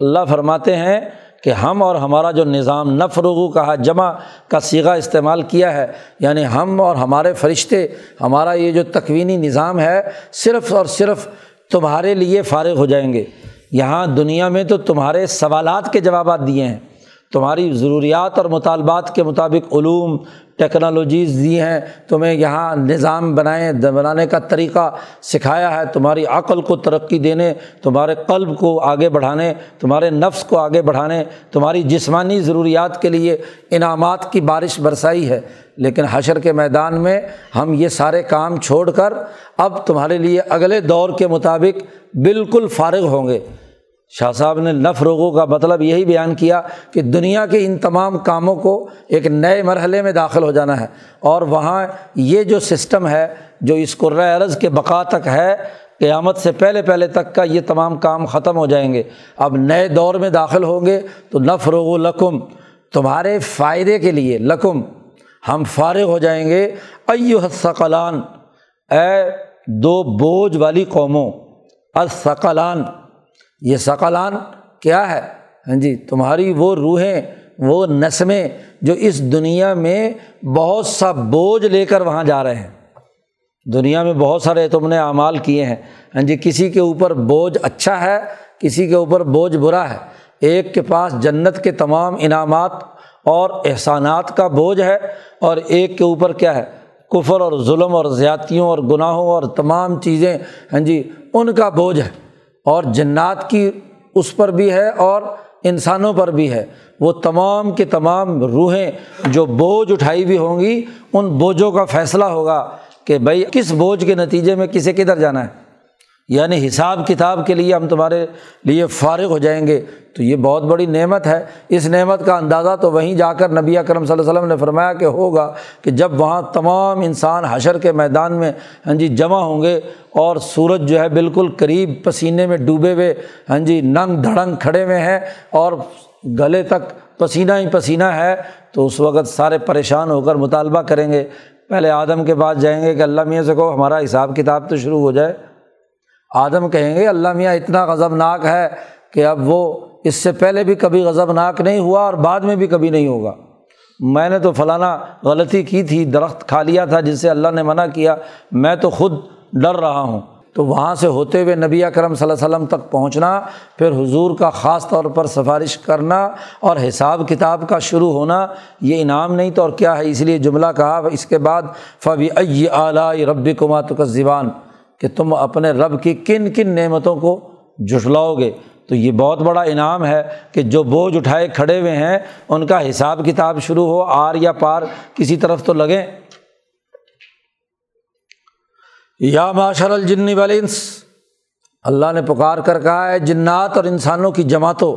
اللہ فرماتے ہیں کہ ہم اور ہمارا جو نظام نفرغو کہا جمع کا سیگا استعمال کیا ہے یعنی ہم اور ہمارے فرشتے، ہمارا یہ جو تکوینی نظام ہے، صرف اور صرف تمہارے لیے فارغ ہو جائیں گے۔ یہاں دنیا میں تو تمہارے سوالات کے جوابات دیے ہیں۔ تمہاری ضروریات اور مطالبات کے مطابق علوم ٹیکنالوجیز دی ہیں، تمہیں یہاں نظام بنائیں، بنانے کا طریقہ سکھایا ہے، تمہاری عقل کو ترقی دینے، تمہارے قلب کو آگے بڑھانے، تمہارے نفس کو آگے بڑھانے، تمہاری جسمانی ضروریات کے لیے انعامات کی بارش برسائی ہے۔ لیکن حشر کے میدان میں ہم یہ سارے کام چھوڑ کر اب تمہارے لیے اگلے دور کے مطابق بالکل فارغ ہوں گے۔ شاہ صاحب نے نف روگوں کا مطلب یہی بیان کیا کہ دنیا کے ان تمام کاموں کو ایک نئے مرحلے میں داخل ہو جانا ہے اور وہاں یہ جو سسٹم ہے جو اس عرض کے بقا تک ہے، قیامت سے پہلے پہلے تک کا یہ تمام کام ختم ہو جائیں گے۔ اب نئے دور میں داخل ہوں گے تو نف روغ لکم، تمہارے فائدے کے لیے لکم، ہم فارغ ہو جائیں گے۔ ایو حسقلان اے دو بوجھ والی قوموں، الثقلان یہ ثقلان کیا ہے؟ ہاں جی تمہاری وہ روحیں، وہ نسمیں جو اس دنیا میں بہت سا بوجھ لے کر وہاں جا رہے ہیں۔ دنیا میں بہت سارے تم نے اعمال کیے ہیں۔ ہاں جی کسی کے اوپر بوجھ اچھا ہے، کسی کے اوپر بوجھ برا ہے۔ ایک کے پاس جنت کے تمام انعامات اور احسانات کا بوجھ ہے اور ایک کے اوپر کیا ہے؟ کفر اور ظلم اور زیادتیوں اور گناہوں اور تمام چیزیں۔ ہاں جی ان کا بوجھ ہے۔ اور جنات کی اس پر بھی ہے اور انسانوں پر بھی ہے۔ وہ تمام کے تمام روحیں جو بوجھ اٹھائی ہوئی ہوں گی، ان بوجھوں کا فیصلہ ہوگا کہ بھائی کس بوجھ کے نتیجے میں کسے کدھر جانا ہے۔ یعنی حساب کتاب کے لیے ہم تمہارے لیے فارغ ہو جائیں گے۔ تو یہ بہت بڑی نعمت ہے۔ اس نعمت کا اندازہ تو وہیں جا کر نبی اکرم صلی اللہ علیہ وسلم نے فرمایا کہ ہوگا کہ جب وہاں تمام انسان حشر کے میدان میں ہاں جی جمع ہوں گے اور سورج جو ہے بالکل قریب پسینے میں ڈوبے ہوئے ہاں جی ننگ دھڑنگ کھڑے ہوئے ہیں اور گلے تک پسینہ ہی پسینہ ہے، تو اس وقت سارے پریشان ہو کر مطالبہ کریں گے۔ پہلے آدم کے بعد جائیں گے کہ اللہ میاں سے کہو، ہمارا حساب کتاب تو شروع ہو جائے۔ آدم کہیں گے، اللہ میاں اتنا غضب ناک ہے کہ اب وہ اس سے پہلے بھی کبھی غضب ناک نہیں ہوا اور بعد میں بھی کبھی نہیں ہوگا۔ میں نے تو فلانا غلطی کی تھی، درخت کھا لیا تھا جس سے اللہ نے منع کیا، میں تو خود ڈر رہا ہوں۔ تو وہاں سے ہوتے ہوئے نبی کرم صلی اللہ علیہ وسلم تک پہنچنا، پھر حضور کا خاص طور پر سفارش کرنا اور حساب کتاب کا شروع ہونا، یہ انعام نہیں تو اور کیا ہے؟ اس لیے جملہ کہا، اس کے بعد فوی اعلیٰ رب کمات کا زبان کہ تم اپنے رب کی کن کن نعمتوں کو جھٹلاؤ گے۔ تو یہ بہت بڑا انعام ہے کہ جو بوجھ اٹھائے کھڑے ہوئے ہیں، ان کا حساب کتاب شروع ہو، آر یا پار کسی طرف تو لگیں۔ یا معاشر الجن والنس اللہ نے پکار کر کہا ہے، جنات اور انسانوں کی جماعتوں،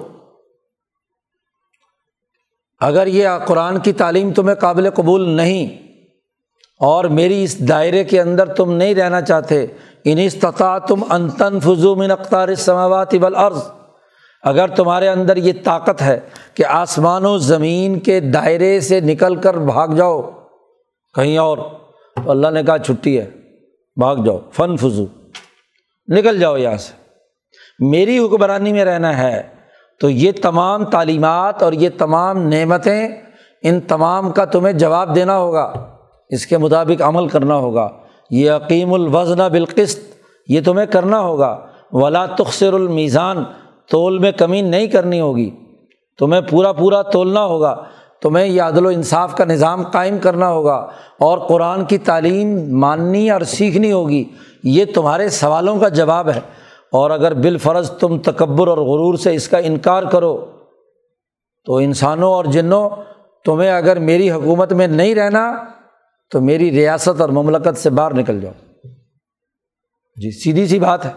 اگر یہ قرآن کی تعلیم تمہیں قابل قبول نہیں اور میری اس دائرے کے اندر تم نہیں رہنا چاہتے ان استطاع تم انتن فضو من اختار سماوات والارض۔ اگر تمہارے اندر یہ طاقت ہے کہ آسمان و زمین کے دائرے سے نکل کر بھاگ جاؤ، کہیں اور، تو اللہ نے کہا چھٹی ہے، بھاگ جاؤ فن فضو نکل جاؤ یہاں سے۔ میری حکمرانی میں رہنا ہے، تو یہ تمام تعلیمات اور یہ تمام نعمتیں ان تمام کا تمہیں جواب دینا ہوگا۔ اس کے مطابق عمل کرنا ہوگا۔ یہ عقیم الوزن بالقست یہ تمہیں کرنا ہوگا۔ ولا تخصر المیزان، تول میں کمی نہیں کرنی ہوگی۔ تمہیں پورا پورا تولنا ہوگا۔ تمہیں یہ عدل و انصاف کا نظام قائم کرنا ہوگا۔ اور قرآن کی تعلیم ماننی اور سیکھنی ہوگی۔ یہ تمہارے سوالوں کا جواب ہے۔ اور اگر بالفرض تم تکبر اور غرور سے اس کا انکار کرو، تو انسانوں اور جنوں، تمہیں اگر میری حکومت میں نہیں رہنا تو میری ریاست اور مملکت سے باہر نکل جاؤ۔ جی سیدھی سی بات ہے۔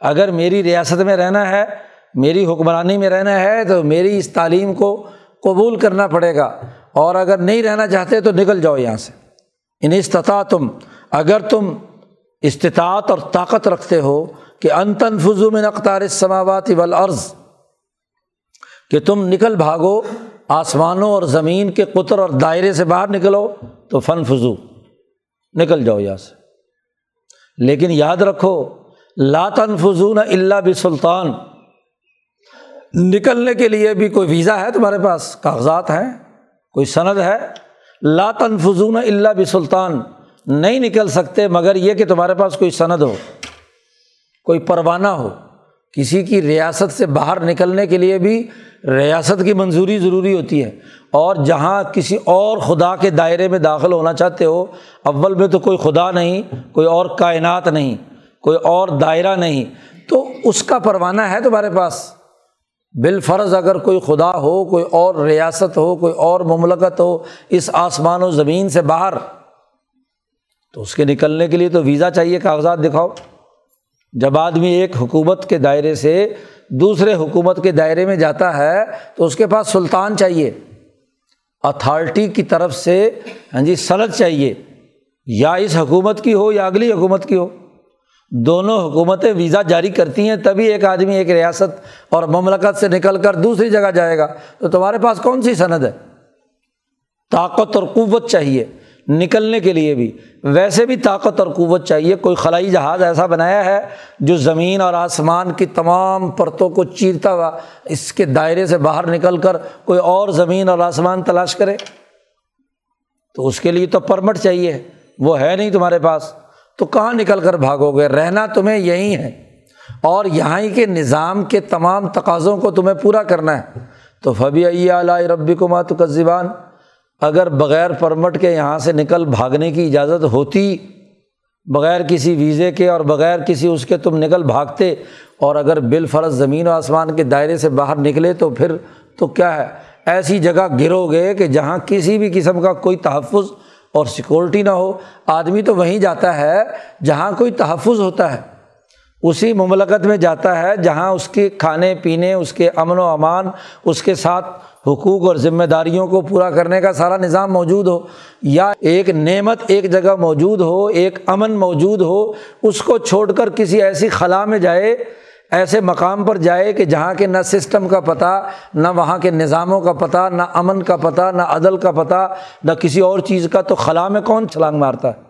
اگر میری ریاست میں رہنا ہے، میری حکمرانی میں رہنا ہے، تو میری اس تعلیم کو قبول کرنا پڑے گا۔ اور اگر نہیں رہنا چاہتے تو نکل جاؤ یہاں سے۔ ان استطاع تم اگر تم استطاعت اور طاقت رکھتے ہو کہ انتن فضو میں نقطار سماوات والارض، کہ تم نکل بھاگو آسمانوں اور زمین کے قطر اور دائرے سے باہر نکلو تو فن فضو نکل جاؤ یہاں سے۔ لیکن یاد رکھو لاتن فضون اللہ بھی سلطان نکلنے کے لیے بھی کوئی ویزا ہے تمہارے پاس؟ کاغذات ہیں، کوئی سند ہے؟ لاتن فضون اللہ بھی سلطان نہیں نکل سکتے مگر یہ کہ تمہارے پاس کوئی سند ہو، کوئی پروانہ ہو۔ کسی کی ریاست سے باہر نکلنے کے لیے بھی ریاست کی منظوری ضروری ہوتی ہے۔ اور جہاں کسی اور خدا کے دائرے میں داخل ہونا چاہتے ہو، اول میں تو کوئی خدا نہیں، کوئی اور کائنات نہیں، کوئی اور دائرہ نہیں۔ تو اس کا پروانہ ہے تمہارے پاس۔ بالفرض اگر کوئی خدا ہو، کوئی اور ریاست ہو، کوئی اور مملکت ہو اس آسمان و زمین سے باہر، تو اس کے نکلنے کے لیے تو ویزا چاہیے، کاغذات دکھاؤ۔ جب آدمی ایک حکومت کے دائرے سے دوسرے حکومت کے دائرے میں جاتا ہے تو اس کے پاس سلطان چاہیے، اتھارٹی کی طرف سے ہاں جی سند چاہیے، یا اس حکومت کی ہو یا اگلی حکومت کی ہو۔ دونوں حکومتیں ویزا جاری کرتی ہیں، تبھی ایک آدمی ایک ریاست اور مملکت سے نکل کر دوسری جگہ جائے گا۔ تو تمہارے پاس کون سی سند ہے؟ طاقت اور قوت چاہیے۔ نکلنے کے لیے بھی۔ ویسے بھی طاقت اور قوت چاہیے۔ کوئی خلائی جہاز ایسا بنایا ہے جو زمین اور آسمان کی تمام پرتوں کو چیرتا ہوا اس کے دائرے سے باہر نکل کر کوئی اور زمین اور آسمان تلاش کرے؟ تو اس کے لیے تو پرمٹ چاہیے۔ وہ ہے نہیں تمہارے پاس۔ تو کہاں نکل کر بھاگو گے؟ رہنا تمہیں یہی ہے۔ اور یہاں کے نظام کے تمام تقاضوں کو تمہیں پورا کرنا ہے۔ تو فبی علیہ ربی کو ماتو اگر بغیر پرمٹ کے یہاں سے نکل بھاگنے کی اجازت ہوتی، بغیر کسی ویزے کے اور بغیر کسی اس کے تم نکل بھاگتے، اور اگر بال فرض زمین و آسمان کے دائرے سے باہر نکلے تو پھر تو کیا ہے؟ ایسی جگہ گرو گے کہ جہاں کسی بھی قسم کا کوئی تحفظ اور سیکورٹی نہ ہو۔ آدمی تو وہیں جاتا ہے جہاں کوئی تحفظ ہوتا ہے۔ اسی مملکت میں جاتا ہے جہاں اس کے کھانے پینے، اس کے امن و امان، اس کے ساتھ حقوق اور ذمہ داریوں کو پورا کرنے کا سارا نظام موجود ہو یا ایک نعمت ایک جگہ موجود ہو، ایک امن موجود ہو، اس کو چھوڑ کر کسی ایسی خلا میں جائے، ایسے مقام پر جائے کہ جہاں کے نہ سسٹم کا پتہ، نہ وہاں کے نظاموں کا پتہ، نہ امن کا پتہ، نہ عدل کا پتہ، نہ کسی اور چیز کا، تو خلا میں کون چھلانگ مارتا ہے؟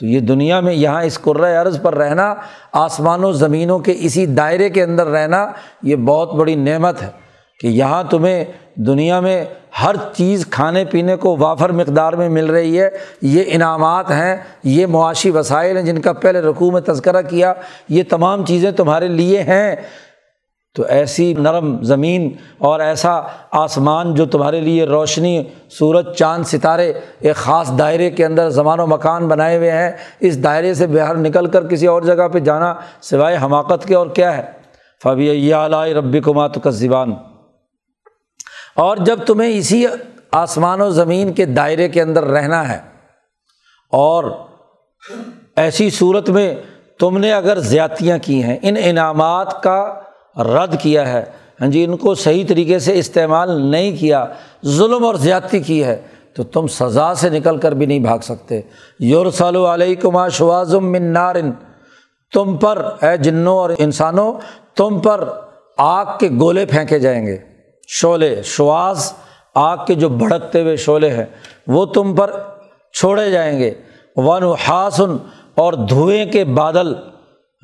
تو یہ دنیا میں یہاں اس عرض پر رہنا آسمان و زمینوں کے اسی دائرے کے اندر رہنا، یہ بہت بڑی نعمت ہے۔ کہ یہاں تمہیں دنیا میں ہر چیز کھانے پینے کو وافر مقدار میں مل رہی ہے، یہ انعامات ہیں، یہ معاشی وسائل ہیں جن کا پہلے رقوع میں تذکرہ کیا، یہ تمام چیزیں تمہارے لیے ہیں۔ تو ایسی نرم زمین اور ایسا آسمان جو تمہارے لیے روشنی، سورج، چاند، ستارے، ایک خاص دائرے کے اندر زمان و مکان بنائے ہوئے ہیں، اس دائرے سے باہر نکل کر کسی اور جگہ پہ جانا سوائے حماقت کے اور کیا ہے؟ فبی علیہ ربی کو کا زبان اور جب تمہیں اسی آسمان و زمین کے دائرے کے اندر رہنا ہے، اور ایسی صورت میں تم نے اگر زیادتیاں کی ہیں، ان انعامات کا رد کیا ہے ہاں جی ان کو صحیح طریقے سے استعمال نہیں کیا، ظلم اور زیادتی کی ہے، تو تم سزا سے نکل کر بھی نہیں بھاگ سکتے۔ یورسل علیہ کما شوازم من نارن تم پر، اے جنوں اور انسانوں، تم پر آگ کے گولے پھینکے جائیں گے۔ شعلے، شواز آگ کے جو بھڑکتے ہوئے شعلے ہیں، وہ تم پر چھوڑے جائیں گے۔ ون و حاصن اور دھوئیں کے بادل۔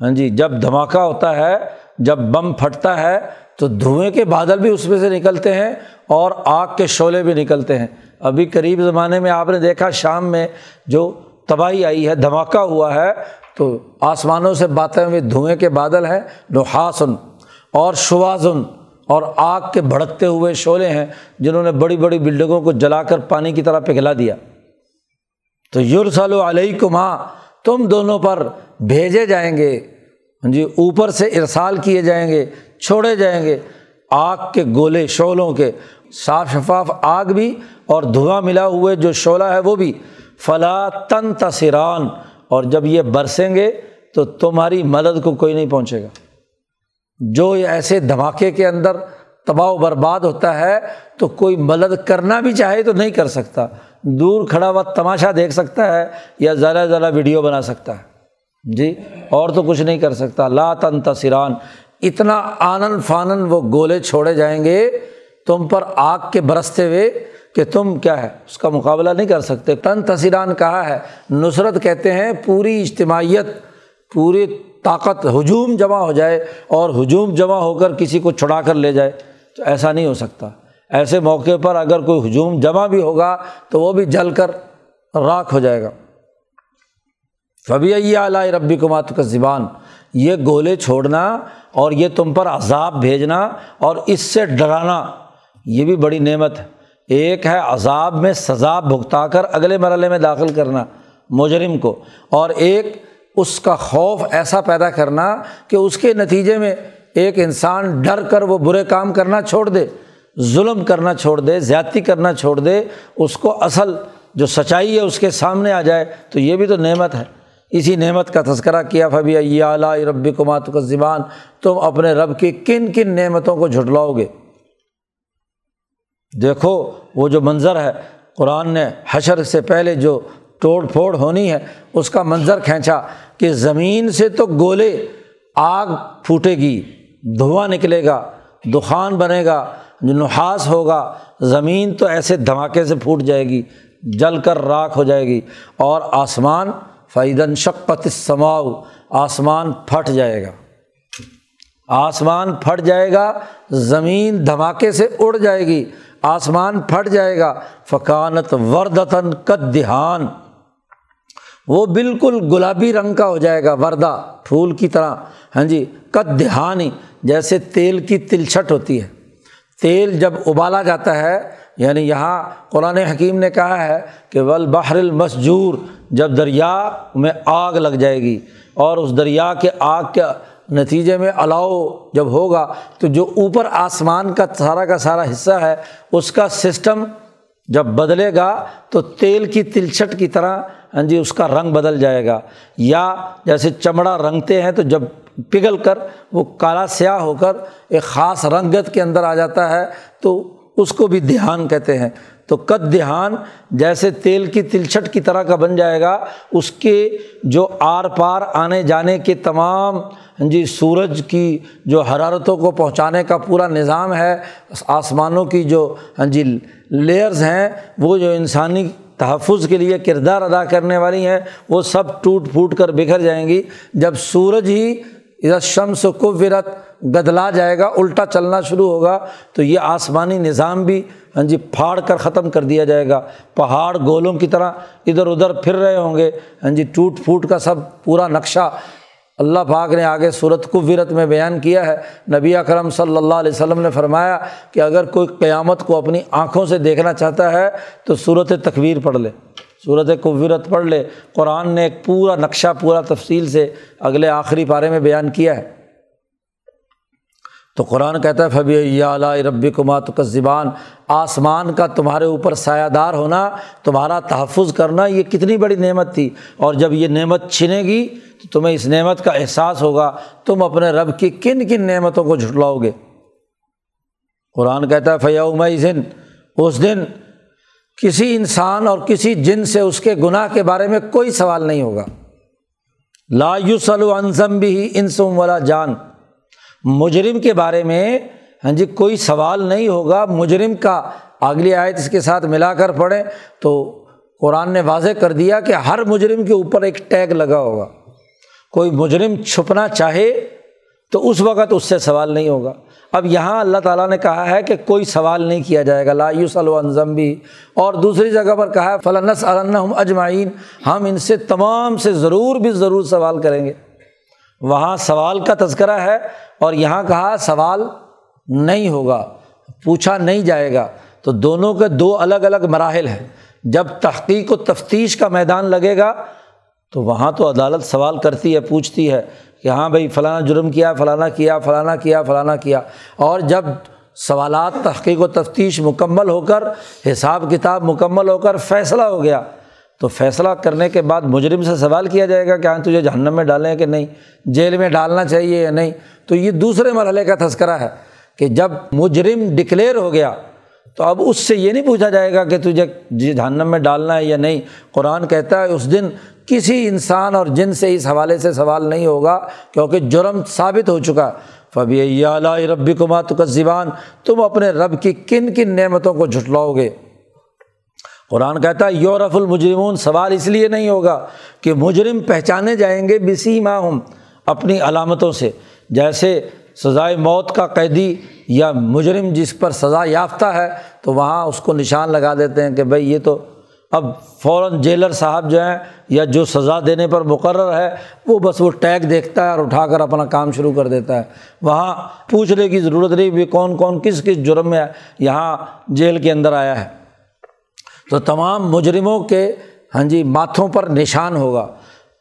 ہاں جی جب دھماکہ ہوتا ہے، جب بم پھٹتا ہے، تو دھوئیں کے بادل بھی اس میں سے نکلتے ہیں اور آگ کے شعلے بھی نکلتے ہیں۔ ابھی قریب زمانے میں آپ نے دیکھا شام میں جو تباہی آئی ہے، دھماکہ ہوا ہے، تو آسمانوں سے باتیں ہوئے دھوئیں کے بادل ہیں۔ نحاسن اور شوازن اور آگ کے بھڑکتے ہوئے شعلے ہیں جنہوں نے بڑی بڑی بلڈنگوں کو جلا کر پانی کی طرح پگھلا دیا۔ تو یورسل علیہ ہاں، کو تم دونوں پر بھیجے جائیں گے۔ ہاں جی اوپر سے ارسال کیے جائیں گے، چھوڑے جائیں گے۔ آگ کے گولے شعلوں کے صاف شفاف آگ بھی اور دھواں ملا ہوئے جو شعلہ ہے وہ بھی۔ فلاں تن تصران اور جب یہ برسیں گے تو تمہاری مدد کو کوئی نہیں پہنچے گا۔ جو ایسے دھماکے کے اندر تباہ و برباد ہوتا ہے، تو کوئی مدد کرنا بھی چاہے تو نہیں کر سکتا۔ دور کھڑا ہوا تماشا دیکھ سکتا ہے یا ذرا ذرا ویڈیو بنا سکتا ہے۔ جی اور تو کچھ نہیں کر سکتا۔ لا تن تصران اتنا آنن فانن وہ گولے چھوڑے جائیں گے تم پر آگ کے برستے ہوئے کہ تم کیا ہے، اس کا مقابلہ نہیں کر سکتے۔ تن تصران کہا ہے، نصرت کہتے ہیں پوری اجتماعیت پوری طاقت ہجوم جمع ہو جائے اور ہجوم جمع ہو کر کسی کو چھڑا کر لے جائے تو ایسا نہیں ہو سکتا۔ ایسے موقع پر اگر کوئی ہجوم جمع بھی ہوگا تو وہ بھی جل کر راکھ ہو جائے گا۔ فبی اعلیٰ ربی کو مات کا زبان یہ گولے چھوڑنا اور یہ تم پر عذاب بھیجنا اور اس سے ڈرانا، یہ بھی بڑی نعمت ہے۔ ایک ہے عذاب میں سزا بھگتا کر اگلے مرحلے میں داخل کرنا، مجرم کو۔ اور ایک اس کا خوف ایسا پیدا کرنا کہ اس کے نتیجے میں ایک انسان ڈر کر وہ برے کام کرنا چھوڑ دے، ظلم کرنا چھوڑ دے، زیادتی کرنا چھوڑ دے، اس کو اصل جو سچائی ہے اس کے سامنے آ جائے، تو یہ بھی تو نعمت ہے۔ اسی نعمت کا تذکرہ کیا، فبی اعلیٰ رب کمات کا زبان تم اپنے رب کی کن کن نعمتوں کو جھٹلاؤ گے۔ دیکھو وہ جو منظر ہے، قرآن نے حشر سے پہلے جو توڑ پھوڑ ہونی ہے، اس کا منظر کھینچا کہ زمین سے تو گولے، آگ پھوٹے گی، دھواں نکلے گا، دخان بنے گا جو نحاس ہوگا، زمین تو ایسے دھماکے سے پھوٹ جائے گی، جل کر راکھ ہو جائے گی اور آسمان فیدن شقت سماؤ آسمان پھٹ جائے گا۔ آسمان پھٹ جائے گا، زمین دھماکے سے اڑ جائے گی، آسمان پھٹ جائے گا۔ فقانت وردتاً قد دھیان وہ بالکل گلابی رنگ کا ہو جائے گا، وردہ، پھول کی طرح۔ ہاں جی قد دھیانی جیسے تیل کی تلچھٹ ہوتی ہے۔ تیل جب ابالا جاتا ہے یعنی یہاں قرآن حکیم نے کہا ہے کہ ول بحر المسجور، جب دریا میں آگ لگ جائے گی اور اس دریا کے آگ کے نتیجے میں الاؤ جب ہوگا، تو جو اوپر آسمان کا سارا کا سارا حصہ ہے، اس کا سسٹم جب بدلے گا تو تیل کی تلچھٹ کی طرح ہاں جی اس کا رنگ بدل جائے گا۔ یا جیسے چمڑا رنگتے ہیں تو جب پگھل کر وہ کالا سیاہ ہو کر ایک خاص رنگت کے اندر آ جاتا ہے، تو اس کو بھی دھیان کہتے ہیں۔ تو قد دھیان جیسے تیل کی تلچھٹ کی طرح کا بن جائے گا، اس کے جو آر پار آنے جانے کے تمام ہاں جی سورج کی جو حرارتوں کو پہنچانے کا پورا نظام ہے، آسمانوں کی جو ہاں جی لیئرز ہیں، وہ جو انسانی تحفظ کے لیے کردار ادا کرنے والی ہیں، وہ سب ٹوٹ پھوٹ کر بکھر جائیں گی۔ جب سورج ہی ادھر شمس و قورت گدلا جائے گا، الٹا چلنا شروع ہوگا، تو یہ آسمانی نظام بھی ہاں جی پھاڑ کر ختم کر دیا جائے گا۔ پہاڑ گولوں کی طرح ادھر ادھر پھر رہے ہوں گے۔ ہاں جی ٹوٹ پھوٹ کا سب پورا نقشہ اللہ پاک نے آگے صورت قورت میں بیان کیا ہے۔ نبی اکرم صلی اللہ علیہ وسلم نے فرمایا کہ اگر کوئی قیامت کو اپنی آنکھوں سے دیکھنا چاہتا ہے تو صورت تکویر پڑھ لے۔ صورت قورت پڑھ لے۔ قرآن نے ایک پورا نقشہ، پورا تفصیل سے اگلے آخری پارے میں بیان کیا ہے۔ تو قرآن کہتا ہے، فبی اعلیٰ رب کمات کا زبان آسمان کا تمہارے اوپر سایہ دار ہونا، تمہارا تحفظ کرنا، یہ کتنی بڑی نعمت تھی۔ اور جب یہ نعمت چھنے گی، تو تمہیں اس نعمت کا احساس ہوگا۔ تم اپنے رب کی کن کن نعمتوں کو جھٹلاؤ گے۔ قرآن کہتا ہے فیا دن اس دن کسی انسان اور کسی جن سے اس کے گناہ کے بارے میں کوئی سوال نہیں ہوگا۔ لا یوسل انضم بھی انسم والا جان۔ مجرم کے بارے میں ہاں جی کوئی سوال نہیں ہوگا۔ مجرم کا اگلی آیت اس کے ساتھ ملا کر پڑھیں تو قرآن نے واضح کر دیا کہ ہر مجرم کے اوپر ایک ٹیگ لگا ہوگا۔ کوئی مجرم چھپنا چاہے تو اس وقت اس سے سوال نہیں ہوگا۔ اب یہاں اللہ تعالیٰ نے کہا ہے کہ کوئی سوال نہیں کیا جائے گا۔ لا یوس النظم بھی اور دوسری جگہ پر کہا ہے فلنس علم اجمعین۔ ہم ان سے تمام سے ضرور بھی ضرور سوال کریں گے۔ وہاں سوال کا تذکرہ ہے اور یہاں کہا سوال نہیں ہوگا، پوچھا نہیں جائے گا۔ تو دونوں کے دو الگ الگ مراحل ہیں۔ جب تحقیق و تفتیش کا میدان لگے گا تو وہاں تو عدالت سوال کرتی ہے، پوچھتی ہے کہ ہاں بھائی فلانا جرم کیا، فلانا کیا فلانا کیا فلانا کیا۔ اور جب سوالات، تحقیق و تفتیش مکمل ہو کر، حساب کتاب مکمل ہو کر فیصلہ ہو گیا تو فیصلہ کرنے کے بعد مجرم سے سوال کیا جائے گا کہ ہاں تجھے جہنم میں ڈالیں کہ نہیں؟ جیل میں ڈالنا چاہیے یا نہیں؟ تو یہ دوسرے مرحلے کا تذکرہ ہے کہ جب مجرم ڈکلیئر ہو گیا تو اب اس سے یہ نہیں پوچھا جائے گا کہ تجھے جی جہنم میں ڈالنا ہے یا نہیں؟ قرآن کہتا ہے اس دن کسی انسان اور جن سے اس حوالے سے سوال نہیں ہوگا کیونکہ جرم ثابت ہو چکا۔ فبی اعلیٰ ربی کمات کا زبان تم اپنے رب کی کن کن نعمتوں کو جھٹلاؤ گے؟ قرآن کہتا ہے یورف المجرمون، سوال اس لیے نہیں ہوگا کہ مجرم پہچانے جائیں گے بسی ماہم اپنی علامتوں سے۔ جیسے سزائے موت کا قیدی یا مجرم جس پر سزا یافتہ ہے، تو وہاں اس کو نشان لگا دیتے ہیں کہ بھائی یہ تو اب فوراً جیلر صاحب جو ہیں یا جو سزا دینے پر مقرر ہے، وہ بس وہ ٹیگ دیکھتا ہے اور اٹھا کر اپنا کام شروع کر دیتا ہے۔ وہاں پوچھنے کی ضرورت نہیں بھی کون کون، کس کس جرم میں یہاں جیل کے اندر آیا ہے۔ تو تمام مجرموں کے ہاں جی ماتھوں پر نشان ہوگا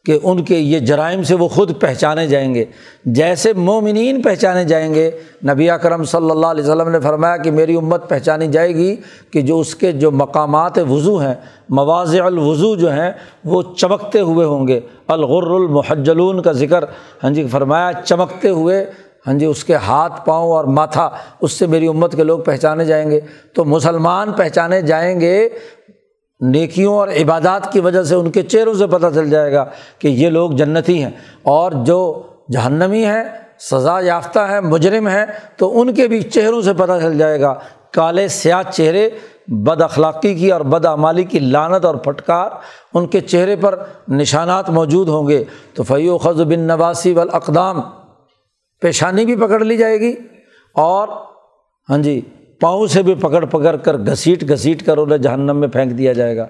کہ ان کے یہ جرائم سے وہ خود پہچانے جائیں گے۔ جیسے مومنین پہچانے جائیں گے، نبی اکرم صلی اللہ علیہ وسلم نے فرمایا کہ میری امت پہچانی جائے گی کہ جو اس کے جو مقامات وضو ہیں، مواضع الوضو جو ہیں، وہ چمکتے ہوئے ہوں گے۔ الغر المحجلون کا ذکر ہاں جی فرمایا چمکتے ہوئے ہاں جی اس کے ہاتھ، پاؤں اور ماتھا، اس سے میری امت کے لوگ پہچانے جائیں گے۔ تو مسلمان پہچانے جائیں گے نیکیوں اور عبادات کی وجہ سے ان کے چہروں سے پتہ چل جائے گا کہ یہ لوگ جنتی ہیں اور جو جہنمی ہیں سزا یافتہ ہیں مجرم ہیں تو ان کے بھی چہروں سے پتہ چل جائے گا۔ کالے سیاہ چہرے، بد اخلاقی کی اور بد امالی کی لانت اور پھٹکار ان کے چہرے پر نشانات موجود ہوں گے۔ تو فیو خز بن نواسی والاقدام پیشانی بھی پکڑ لی جائے گی اور ہاں جی پاؤں سے بھی پکڑ پکڑ کر گھسیٹ گھسیٹ کر انہیں جہنم میں پھینک دیا جائے گا۔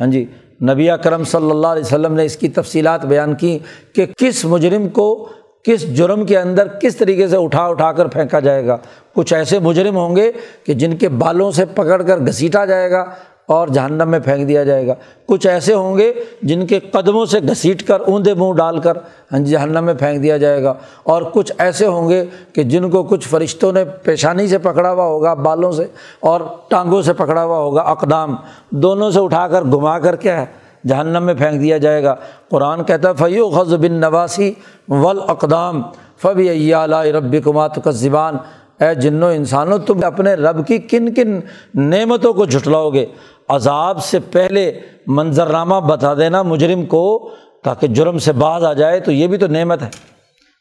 ہاں جی نبی کرم صلی اللہ علیہ وسلم نے اس کی تفصیلات بیان کی کہ کس مجرم کو کس جرم کے اندر کس طریقے سے اٹھا اٹھا کر پھینکا جائے گا۔ کچھ ایسے مجرم ہوں گے کہ جن کے بالوں سے پکڑ کر گھسیٹا جائے گا اور جہنم میں پھینک دیا جائے گا۔ کچھ ایسے ہوں گے جن کے قدموں سے گھسیٹ کر، اوندے منہ ڈال کر ہاں جی، جہنم میں پھینک دیا جائے گا۔ اور کچھ ایسے ہوں گے کہ جن کو کچھ فرشتوں نے پیشانی سے پکڑا ہوا ہوگا، بالوں سے، اور ٹانگوں سے پکڑا ہوا ہوگا، اقدام۔ دونوں سے اٹھا کر، گھما کر کیا ہے؟ جہنم میں پھینک دیا جائے گا۔ قرآن کہتا ہے فیو غز بن نواسی ول اقدام فبی رب کمات کا زبان اے جنوں انسانوں، تم اپنے رب کی کن کن نعمتوں کو جھٹلاؤ گے۔ عذاب سے پہلے منظرنامہ بتا دینا مجرم کو تاکہ جرم سے باز آ جائے، تو یہ بھی تو نعمت ہے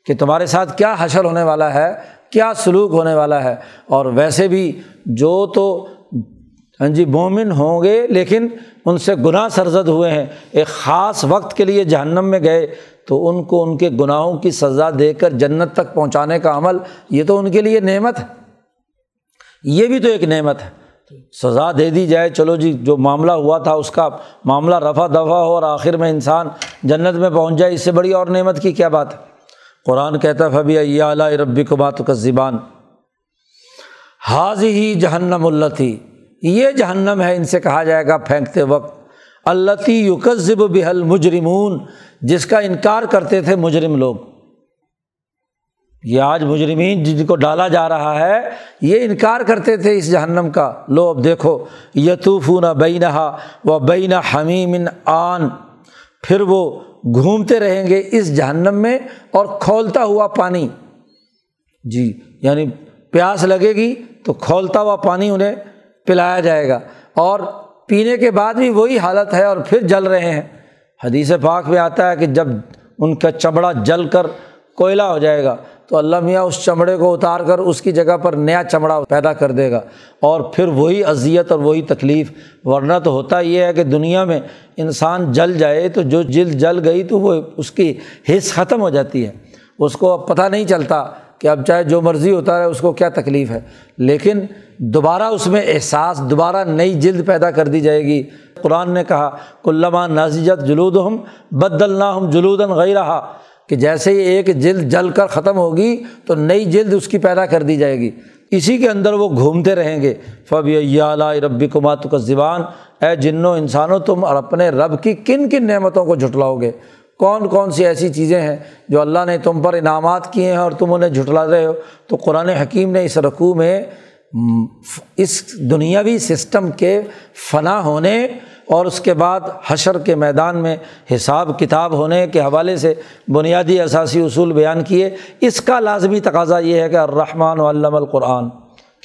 کہ تمہارے ساتھ کیا حشر ہونے والا ہے، کیا سلوک ہونے والا ہے۔ اور ویسے بھی جو تو ہاں جی مومن ہوں گے، لیکن ان سے گناہ سرزد ہوئے ہیں۔ ایک خاص وقت کے لیے جہنم میں گئے، تو ان کو ان کے گناہوں کی سزا دے کر جنت تک پہنچانے کا عمل، یہ تو ان کے لیے نعمت ہے۔ یہ بھی تو ایک نعمت ہے۔ سزا دے دی جائے۔ چلو جی جو معاملہ ہوا تھا، اس کا معاملہ رفع دفع ہو اور آخر میں انسان جنت میں پہنچ جائے، اس سے بڑی اور نعمت کی کیا بات ہے؟ قرآن کہتا فبی اعلیٰ ربی کو بات کا زبان حاض ہی جہنم اللہ تھی یہ جہنم ہے، ان سے کہا جائے گا پھینکتے وقت۔ اللہ تی یوکذب بحل مجرمون جس کا انکار کرتے تھے مجرم لوگ۔ یہ آج مجرمین جن کو ڈالا جا رہا ہے، یہ انکار کرتے تھے اس جہنم کا۔ لو اب دیکھو یتوف نہ بینہا و بین حمیم آن۔ پھر وہ گھومتے رہیں گے اس جہنم میں اور کھولتا ہوا پانی۔ جی یعنی پیاس لگے گی تو کھولتا ہوا پانی انہیں پلایا جائے گا۔ اور پینے کے بعد بھی وہی حالت ہے اور پھر جل رہے ہیں۔ حدیث پاک میں آتا ہے کہ جب ان کا چمڑا جل کر کوئلہ ہو جائے گا تو اللہ میاں اس چمڑے کو اتار کر اس کی جگہ پر نیا چمڑا پیدا کر دے گا اور پھر وہی اذیت اور وہی تکلیف، ورنہ تو ہوتا یہ ہے کہ دنیا میں انسان جل جائے تو جو جلد جل گئی تو وہ اس کی حص ختم ہو جاتی ہے۔ اس کو اب پتہ نہیں چلتا کہ اب چاہے جو مرضی ہوتا ہے اس کو کیا تکلیف ہے۔ لیکن دوبارہ اس میں احساس، دوبارہ نئی جلد پیدا کر دی جائے گی۔ قرآن نے کہا کلّہ نازیت جلود ہم بد اللہ ہم جلودن غی رہا کہ جیسے ہی ایک جلد جل کر ختم ہوگی تو نئی جلد اس کی پیدا کر دی جائے گی۔ اسی کے اندر وہ گھومتے رہیں گے۔ فب ربی کمات کا زبان اے جنوں انسانوں، تم اور اپنے رب کی کن کن نعمتوں کو جھٹلاؤ گے؟ کون کون سی ایسی چیزیں ہیں جو اللہ نے تم پر انعامات کیے ہیں اور تم انہیں جھٹلا رہے ہو؟ تو قرآن حکیم نے اس رقوع میں اس دنیاوی سسٹم کے فنا ہونے اور اس کے بعد حشر کے میدان میں حساب کتاب ہونے کے حوالے سے بنیادی اثاثی اصول بیان کیے۔ اس کا لازمی تقاضا یہ ہے کہ الرحمٰن علم القرآن۔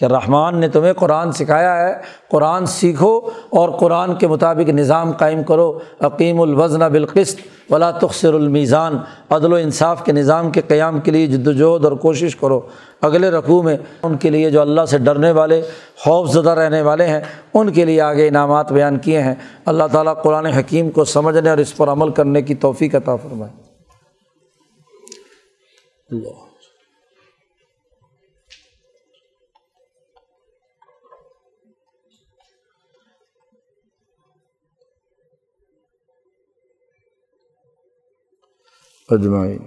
کہ رحمان نے تمہیں قرآن سکھایا ہے، قرآن سیکھو اور قرآن کے مطابق نظام قائم کرو۔ عقیم الوزن بالقسط ولا تخصر المیزان۔ عدل و انصاف کے نظام کے قیام کے لیے جد وجہد اور کوشش کرو۔ اگلے رقوع میں ان کے لیے جو اللہ سے ڈرنے والے، خوف زدہ رہنے والے ہیں، ان کے لیے آگے انعامات بیان کیے ہیں۔ اللہ تعالیٰ قرآن حکیم کو سمجھنے اور اس پر عمل کرنے کی توفیق عطا فرمائے۔ اللہ۔ اجمعین